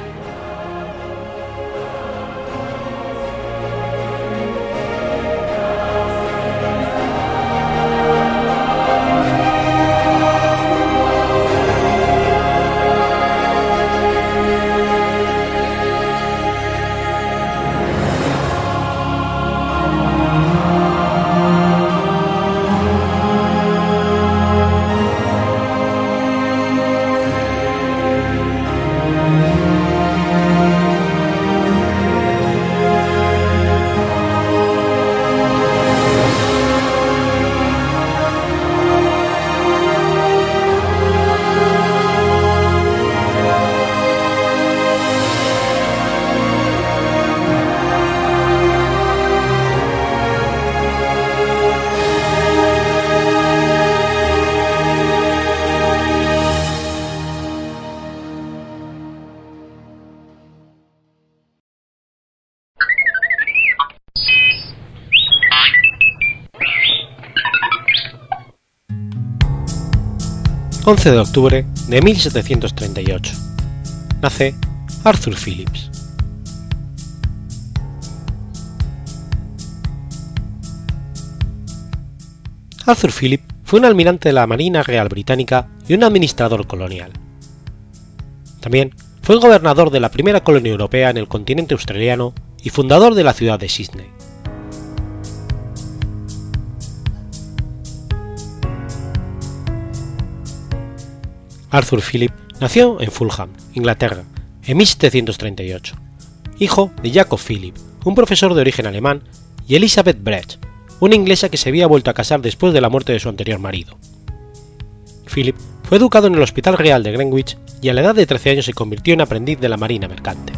11 de octubre de 1738. Nace Arthur Phillips. Arthur Phillips fue un almirante de la Marina Real Británica y un administrador colonial. También fue gobernador de la primera colonia europea en el continente australiano y fundador de la ciudad de Sydney. Arthur Phillip nació en Fulham, Inglaterra, en 1738, hijo de Jacob Philip, un profesor de origen alemán, y Elizabeth Brecht, una inglesa que se había vuelto a casar después de la muerte de su anterior marido. Philip fue educado en el Hospital Real de Greenwich y a la edad de 13 años se convirtió en aprendiz de la Marina Mercante.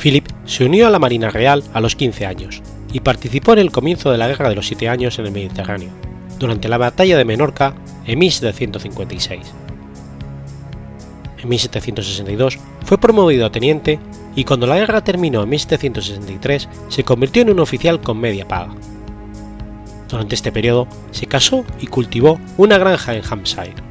Philip se unió a la Marina Real a los 15 años y participó en el comienzo de la Guerra de los Siete Años en el Mediterráneo, durante la Batalla de Menorca en 1756. En 1762 fue promovido a teniente y cuando la guerra terminó en 1763 se convirtió en un oficial con media paga. Durante este periodo se casó y cultivó una granja en Hampshire.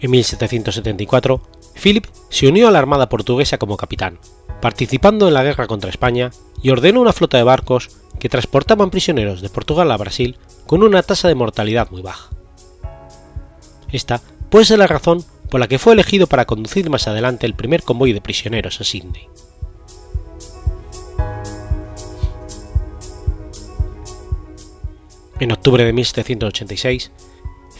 En 1774, Philip se unió a la Armada portuguesa como capitán, participando en la guerra contra España y ordenó una flota de barcos que transportaban prisioneros de Portugal a Brasil con una tasa de mortalidad muy baja. Esta puede ser la razón por la que fue elegido para conducir más adelante el primer convoy de prisioneros a Sydney. En octubre de 1786,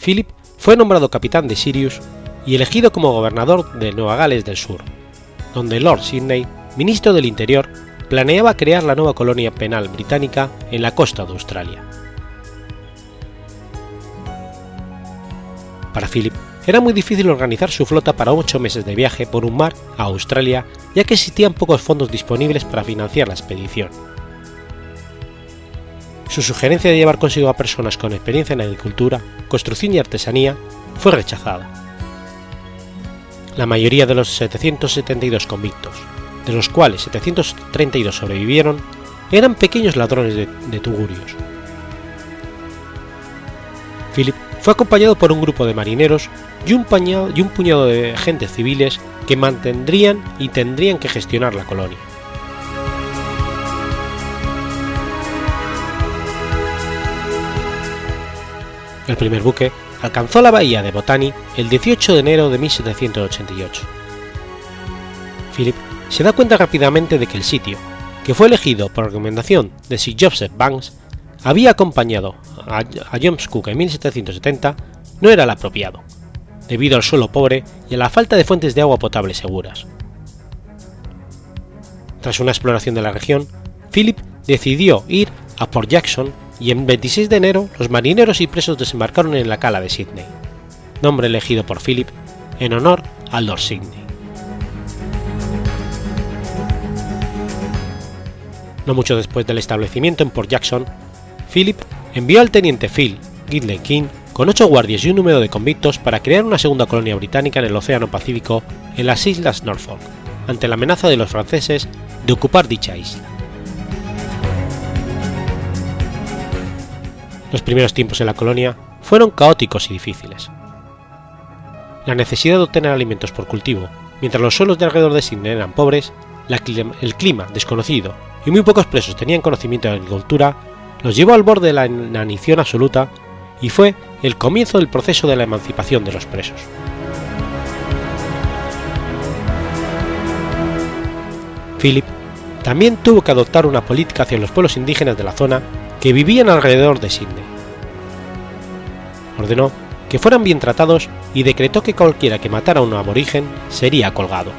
Philip fue nombrado capitán de Sirius y elegido como gobernador de Nueva Gales del Sur, donde Lord Sydney, ministro del Interior, planeaba crear la nueva colonia penal británica en la costa de Australia. Para Philip era muy difícil organizar su flota para ocho meses de viaje por un mar a Australia, ya que existían pocos fondos disponibles para financiar la expedición. Su sugerencia de llevar consigo a personas con experiencia en agricultura, construcción y artesanía fue rechazada. La mayoría de los 772 convictos, de los cuales 732 sobrevivieron, eran pequeños ladrones de, tugurios. Philip fue acompañado por un grupo de marineros y un, y un puñado de agentes civiles que mantendrían y tendrían que gestionar la colonia. El primer buque alcanzó la bahía de Botany el 18 de enero de 1788. Philip se da cuenta rápidamente de que el sitio, que fue elegido por recomendación de Sir Joseph Banks, había acompañado a, James Cook en 1770, no era el apropiado, debido al suelo pobre y a la falta de fuentes de agua potable seguras. Tras una exploración de la región, Philip decidió ir a Port Jackson y en 26 de enero los marineros y presos desembarcaron en la cala de Sydney, nombre elegido por Philip en honor al Lord Sydney. No mucho después del establecimiento en Port Jackson, Philip envió al teniente Phil Gidley King con ocho guardias y un número de convictos para crear una segunda colonia británica en el Océano Pacífico en las islas Norfolk, ante la amenaza de los franceses de ocupar dicha isla. Los primeros tiempos en la colonia fueron caóticos y difíciles. La necesidad de obtener alimentos por cultivo, mientras los suelos de alrededor de Sydney eran pobres, el clima desconocido y muy pocos presos tenían conocimiento de agricultura, los llevó al borde de la inanición absoluta y fue el comienzo del proceso de la emancipación de los presos. Philip también tuvo que adoptar una política hacia los pueblos indígenas de la zona que vivían alrededor de Sydney. Ordenó que fueran bien tratados y decretó que cualquiera que matara a un aborigen sería colgado.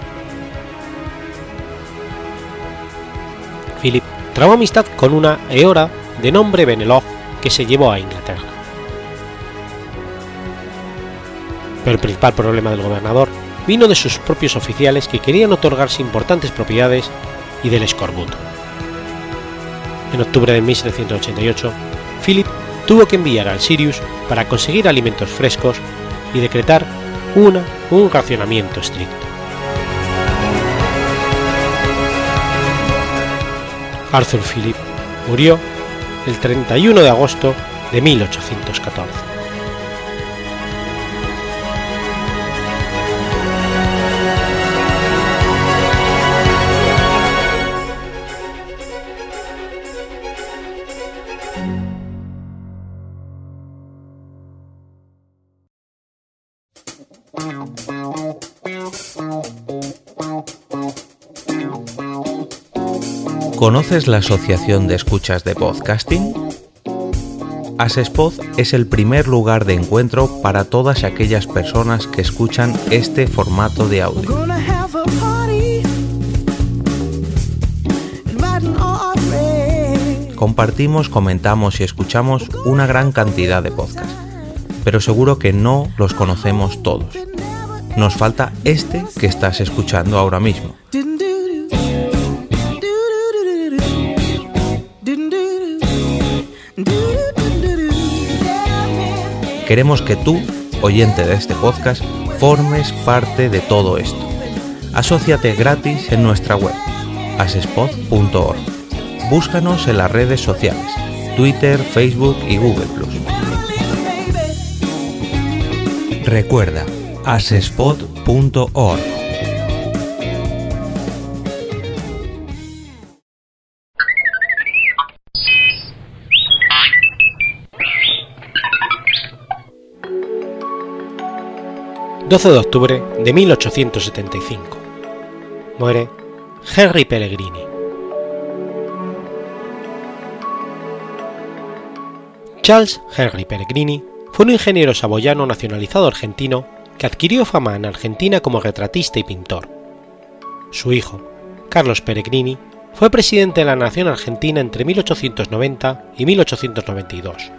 Philip trabó amistad con una eora de nombre Benelog que se llevó a Inglaterra. Pero el principal problema del gobernador vino de sus propios oficiales que querían otorgarse importantes propiedades y del escorbuto. En octubre de 1788, Philip tuvo que enviar al Sirius para conseguir alimentos frescos y decretar una, un racionamiento estricto. Arthur Philip murió el 31 de agosto de 1814. ¿Conoces la Asociación de Escuchas de Podcasting? Asespod es el primer lugar de encuentro para todas aquellas personas que escuchan este formato de audio. Compartimos, comentamos y escuchamos una gran cantidad de podcasts, pero seguro que no los conocemos todos. Nos falta este que estás escuchando ahora mismo. Queremos que tú oyente de este podcast, formes parte de todo esto. Asociate gratis en nuestra web, asespod.org. Búscanos en las redes sociales, Twitter, Facebook y Google ⁇ Recuerda, asespod.org. 12 de octubre de 1875. Muere Henry Pellegrini. Charles Henry Pellegrini fue un ingeniero saboyano nacionalizado argentino que adquirió fama en Argentina como retratista y pintor. Su hijo, Carlos Pellegrini, fue presidente de la Nación Argentina entre 1890 y 1892,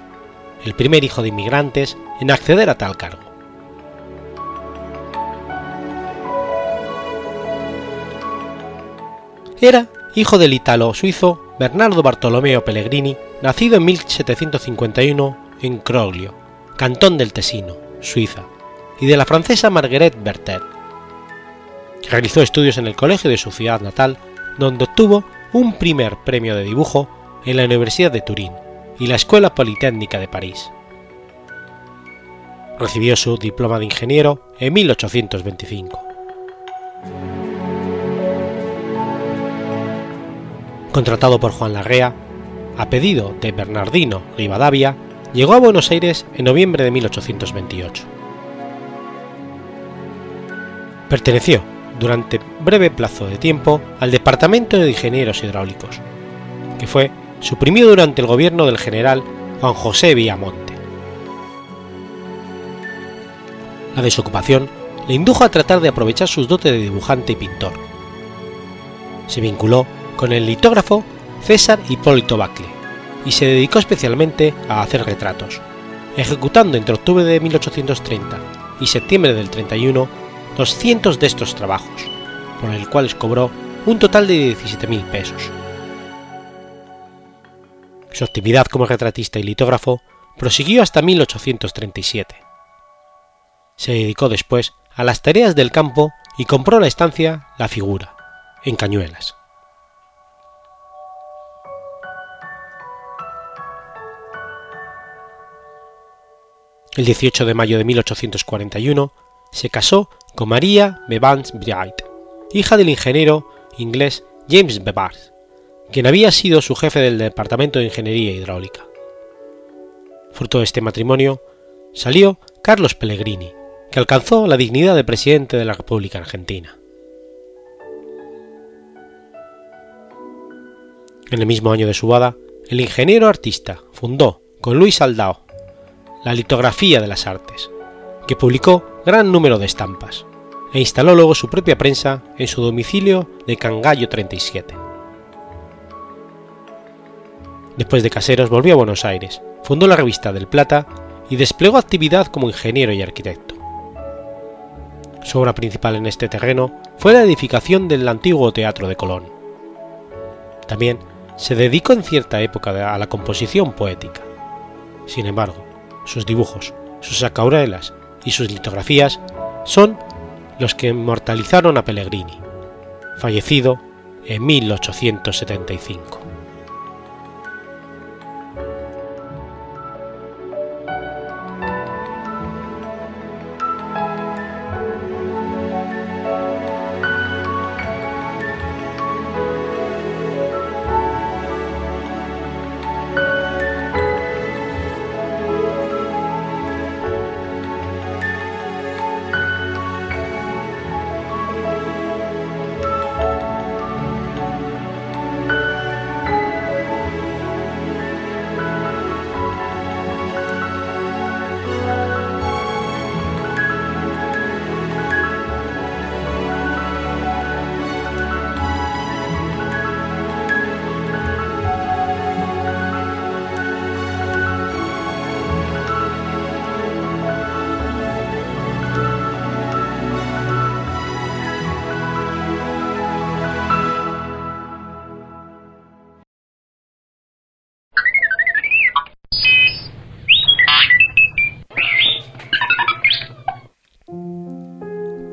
el primer hijo de inmigrantes en acceder a tal cargo. Era hijo del italo-suizo Bernardo Bartolomeo Pellegrini, nacido en 1751 en Croglio, cantón del Tesino, Suiza, y de la francesa Marguerite Bertet. Realizó estudios en el colegio de su ciudad natal, donde obtuvo un primer premio de dibujo en la Universidad de Turín y la Escuela Politécnica de París. Recibió su diploma de ingeniero en 1825. Contratado por Juan Larrea, a pedido de Bernardino Rivadavia, llegó a Buenos Aires en noviembre de 1828. Perteneció, durante breve plazo de tiempo, al Departamento de Ingenieros Hidráulicos, que fue suprimido durante el gobierno del general Juan José Villamonte. La desocupación le indujo a tratar de aprovechar sus dotes de dibujante y pintor. Se vinculó con el litógrafo César Hipólito Bacle y se dedicó especialmente a hacer retratos, ejecutando entre octubre de 1830 y septiembre del 31 200 de estos trabajos, por el cual cobró un total de 17.000 pesos. Su actividad como retratista y litógrafo prosiguió hasta 1837. Se dedicó después a las tareas del campo y compró la estancia La Figura, en Cañuelas. El 18 de mayo de 1841 se casó con María Bevans Bright, hija del ingeniero inglés James Bevans, quien había sido su jefe del Departamento de Ingeniería Hidráulica. Fruto de este matrimonio salió Carlos Pellegrini, que alcanzó la dignidad de presidente de la República Argentina. En el mismo año de su boda, el ingeniero artista fundó, con Luis Aldao la litografía de las artes, que publicó gran número de estampas, e instaló luego su propia prensa en su domicilio de Cangallo 37. Después de Caseros volvió a Buenos Aires, fundó la revista del Plata y desplegó actividad como ingeniero y arquitecto. Su obra principal en este terreno fue la edificación del antiguo Teatro de Colón. También se dedicó en cierta época a la composición poética. Sin embargo, sus dibujos, sus acuarelas y sus litografías son los que inmortalizaron a Pellegrini, fallecido en 1875.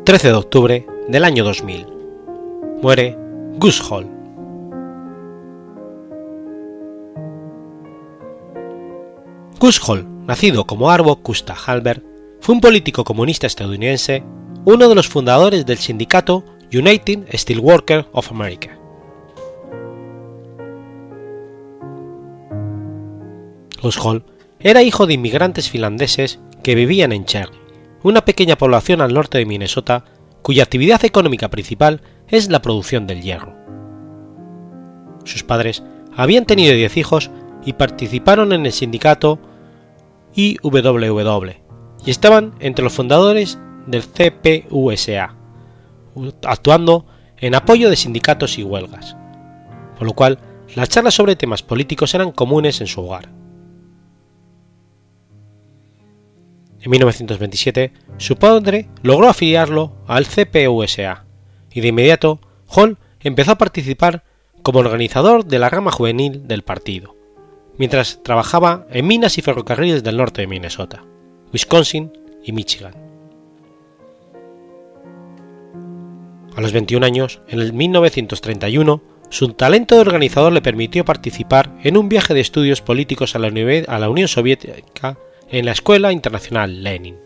13 de octubre del año 2000. Muere Gus Hall. Gus Hall, nacido como Arvo Custa Halbert, fue un político comunista estadounidense, uno de los fundadores del sindicato United Steelworkers of America. Gus Hall era hijo de inmigrantes finlandeses que vivían en Cherry, una pequeña población al norte de Minnesota cuya actividad económica principal es la producción del hierro. Sus padres habían tenido 10 hijos y participaron en el sindicato IWW y estaban entre los fundadores del CPUSA, actuando en apoyo de sindicatos y huelgas, por lo cual las charlas sobre temas políticos eran comunes en su hogar. En 1927, su padre logró afiliarlo al CPUSA y de inmediato Hall empezó a participar como organizador de la rama juvenil del partido, mientras trabajaba en minas y ferrocarriles del norte de Minnesota, Wisconsin y Michigan. A los 21 años, en el 1931, su talento de organizador le permitió participar en un viaje de estudios políticos a la, Unión Soviética en la Escuela Internacional Lenin.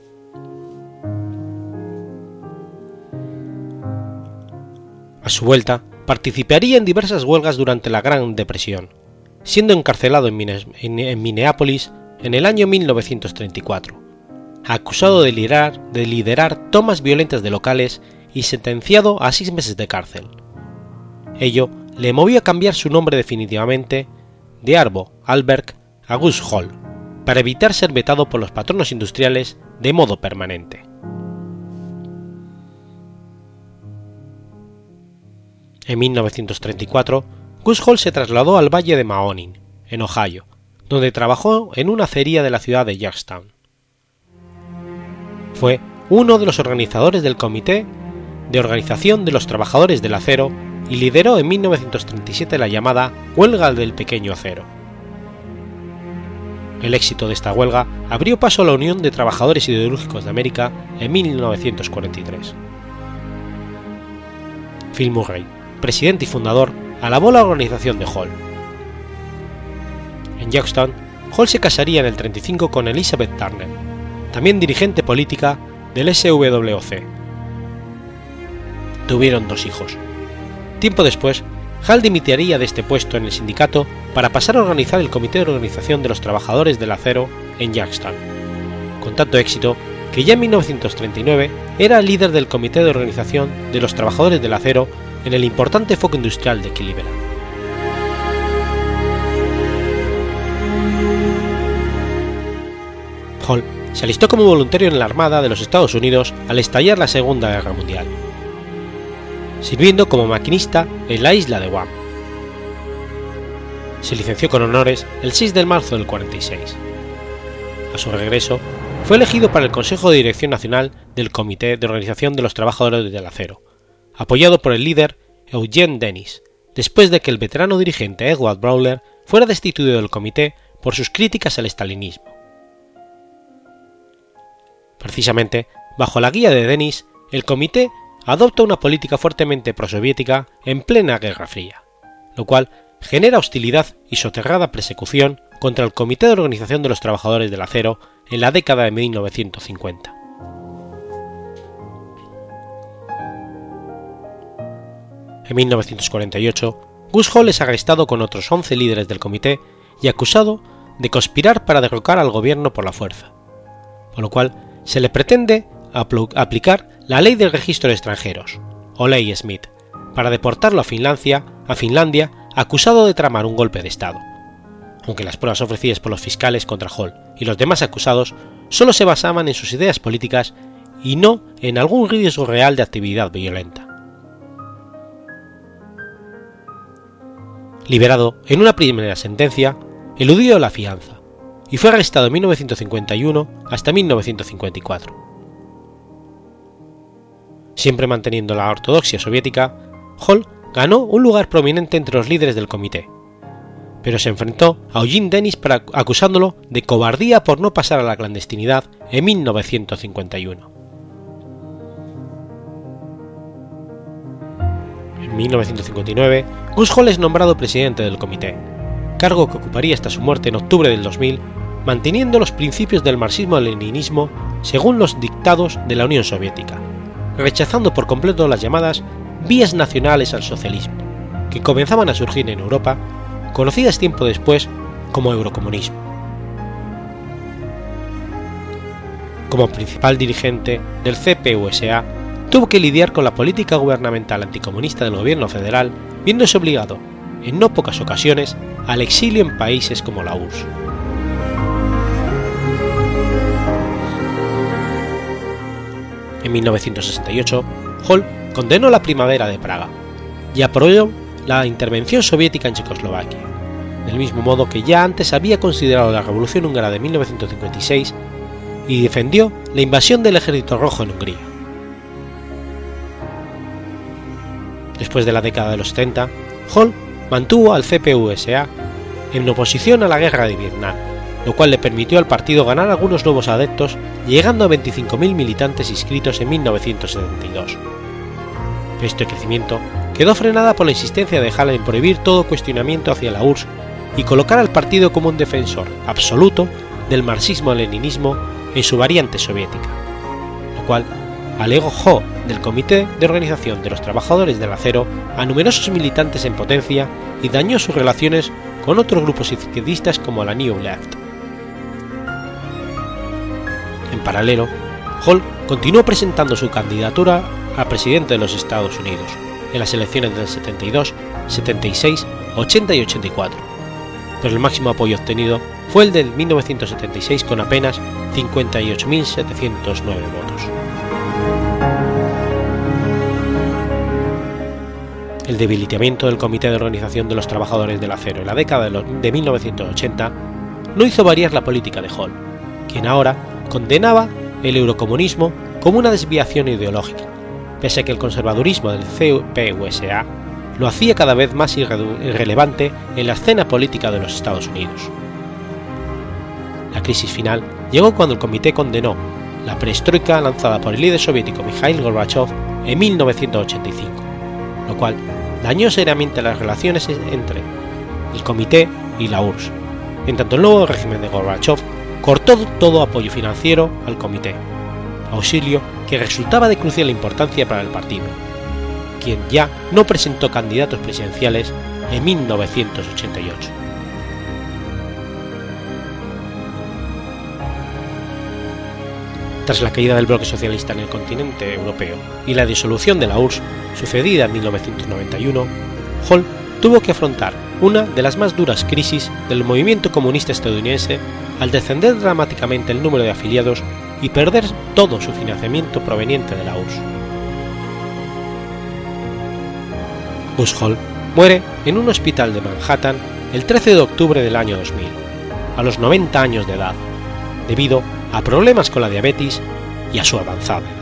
A su vuelta, participaría en diversas huelgas durante la Gran Depresión, siendo encarcelado en, Minneapolis en el año 1934, acusado de liderar, de liderar tomas violentas de locales y sentenciado a seis meses de cárcel. Ello le movió a cambiar su nombre definitivamente de Arbo Albert a Gus Hall, para evitar ser vetado por los patronos industriales de modo permanente. En 1934, Gus Hall se trasladó al valle de Mahoning, en Ohio, donde trabajó en una acería de la ciudad de Youngstown. Fue uno de los organizadores del Comité de Organización de los Trabajadores del Acero y lideró en 1937 la llamada Huelga del Pequeño Acero el éxito de esta huelga abrió paso a la Unión de Trabajadores Siderúrgicos de América en 1943. Phil Murray, presidente y fundador, alabó la organización de Hall. En Youngstown, Hall se casaría en el 35 con Elizabeth Turner, también dirigente política del SWC. Tuvieron dos hijos. Tiempo después, Hall dimitiría de este puesto en el sindicato para pasar a organizar el Comité de Organización de los Trabajadores del Acero en Youngstown, con tanto éxito que ya en 1939 era líder del Comité de Organización de los Trabajadores del Acero en el importante foco industrial de Cleveland. Hall se alistó como voluntario en la Armada de los Estados Unidos al estallar la Segunda Guerra Mundial sirviendo como maquinista en la isla de Guam. Se licenció con honores el 6 de marzo del 46. A su regreso, fue elegido para el Consejo de Dirección Nacional del Comité de Organización de los Trabajadores del Acero, apoyado por el líder Eugene Dennis, después de que el veterano dirigente Edward Brawler fuera destituido del comité por sus críticas al estalinismo. Precisamente, bajo la guía de Dennis, el comité adopta una política fuertemente prosoviética en plena Guerra Fría, lo cual genera hostilidad y soterrada persecución contra el Comité de Organización de los Trabajadores del Acero en la década de 1950. En 1948, Gus Hall es arrestado con otros 11 líderes del comité y acusado de conspirar para derrocar al gobierno por la fuerza, por lo cual se le pretende aplicar la Ley del Registro de Extranjeros, o Ley Smith, para deportarlo a Finlandia, a Finlandia acusado de tramar un golpe de Estado. Aunque las pruebas ofrecidas por los fiscales contra Hall y los demás acusados solo se basaban en sus ideas políticas y no en algún riesgo real de actividad violenta. Liberado en una primera sentencia, eludió la fianza y fue arrestado en 1951 hasta 1954 Siempre manteniendo la ortodoxia soviética, Hall ganó un lugar prominente entre los líderes del comité, pero se enfrentó a Eugene Dennis para, acusándolo de cobardía por no pasar a la clandestinidad en 1951. En 1959, Gus Hall es nombrado presidente del comité, cargo que ocuparía hasta su muerte en octubre del 2000, manteniendo los principios del marxismo-leninismo según los dictados de la Unión Soviética, rechazando por completo las llamadas vías nacionales al socialismo, que comenzaban a surgir en Europa, conocidas tiempo después como eurocomunismo. Como principal dirigente del CPUSA, tuvo que lidiar con la política gubernamental anticomunista del gobierno federal, viéndose obligado, en no pocas ocasiones, al exilio en países como la URSS. En 1968, Hall condenó la primavera de Praga y apoyó la intervención soviética en Checoslovaquia, del mismo modo que ya antes había considerado la Revolución húngara de 1956 y defendió la invasión del Ejército Rojo en Hungría. Después de la década de los 70, Hall mantuvo al CPUSA en oposición a la guerra de Vietnam, lo cual le permitió al partido ganar algunos nuevos adeptos, llegando a 25.000 militantes inscritos en 1972. Este crecimiento quedó frenada por la insistencia de Hall en prohibir todo cuestionamiento hacia la URSS y colocar al partido como un defensor absoluto del marxismo-leninismo en su variante soviética, lo cual alegó del Comité de Organización de los Trabajadores del Acero a numerosos militantes en potencia y dañó sus relaciones con otros grupos izquierdistas como la New Left. Paralelo, Hall continuó presentando su candidatura a presidente de los Estados Unidos en las elecciones del 72, 76, 80 y 84, pero el máximo apoyo obtenido fue el del 1976 con apenas 58.709 votos. El debilitamiento del Comité de Organización de los Trabajadores del Acero en la década de 1980 no hizo variar la política de Hall, quien ahora condenaba el eurocomunismo como una desviación ideológica, pese a que el conservadurismo del CPUSA lo hacía cada vez más irrelevante en la escena política de los Estados Unidos. La crisis final llegó cuando el comité condenó la perestroika lanzada por el líder soviético Mikhail Gorbachev en 1985, lo cual dañó seriamente las relaciones entre el comité y la URSS, en tanto el nuevo régimen de Gorbachev cortó todo apoyo financiero al comité, auxilio que resultaba de crucial importancia para el partido, quien ya no presentó candidatos presidenciales en 1988. Tras la caída del bloque socialista en el continente europeo y la disolución de la URSS, sucedida en 1991, Hall tuvo que afrontar una de las más duras crisis del movimiento comunista estadounidense al descender dramáticamente el número de afiliados y perder todo su financiamiento proveniente de la URSS. Bush Hall muere en un hospital de Manhattan el 13 de octubre del año 2000, a los 90 años de edad, debido a problemas con la diabetes y a su avanzada edad.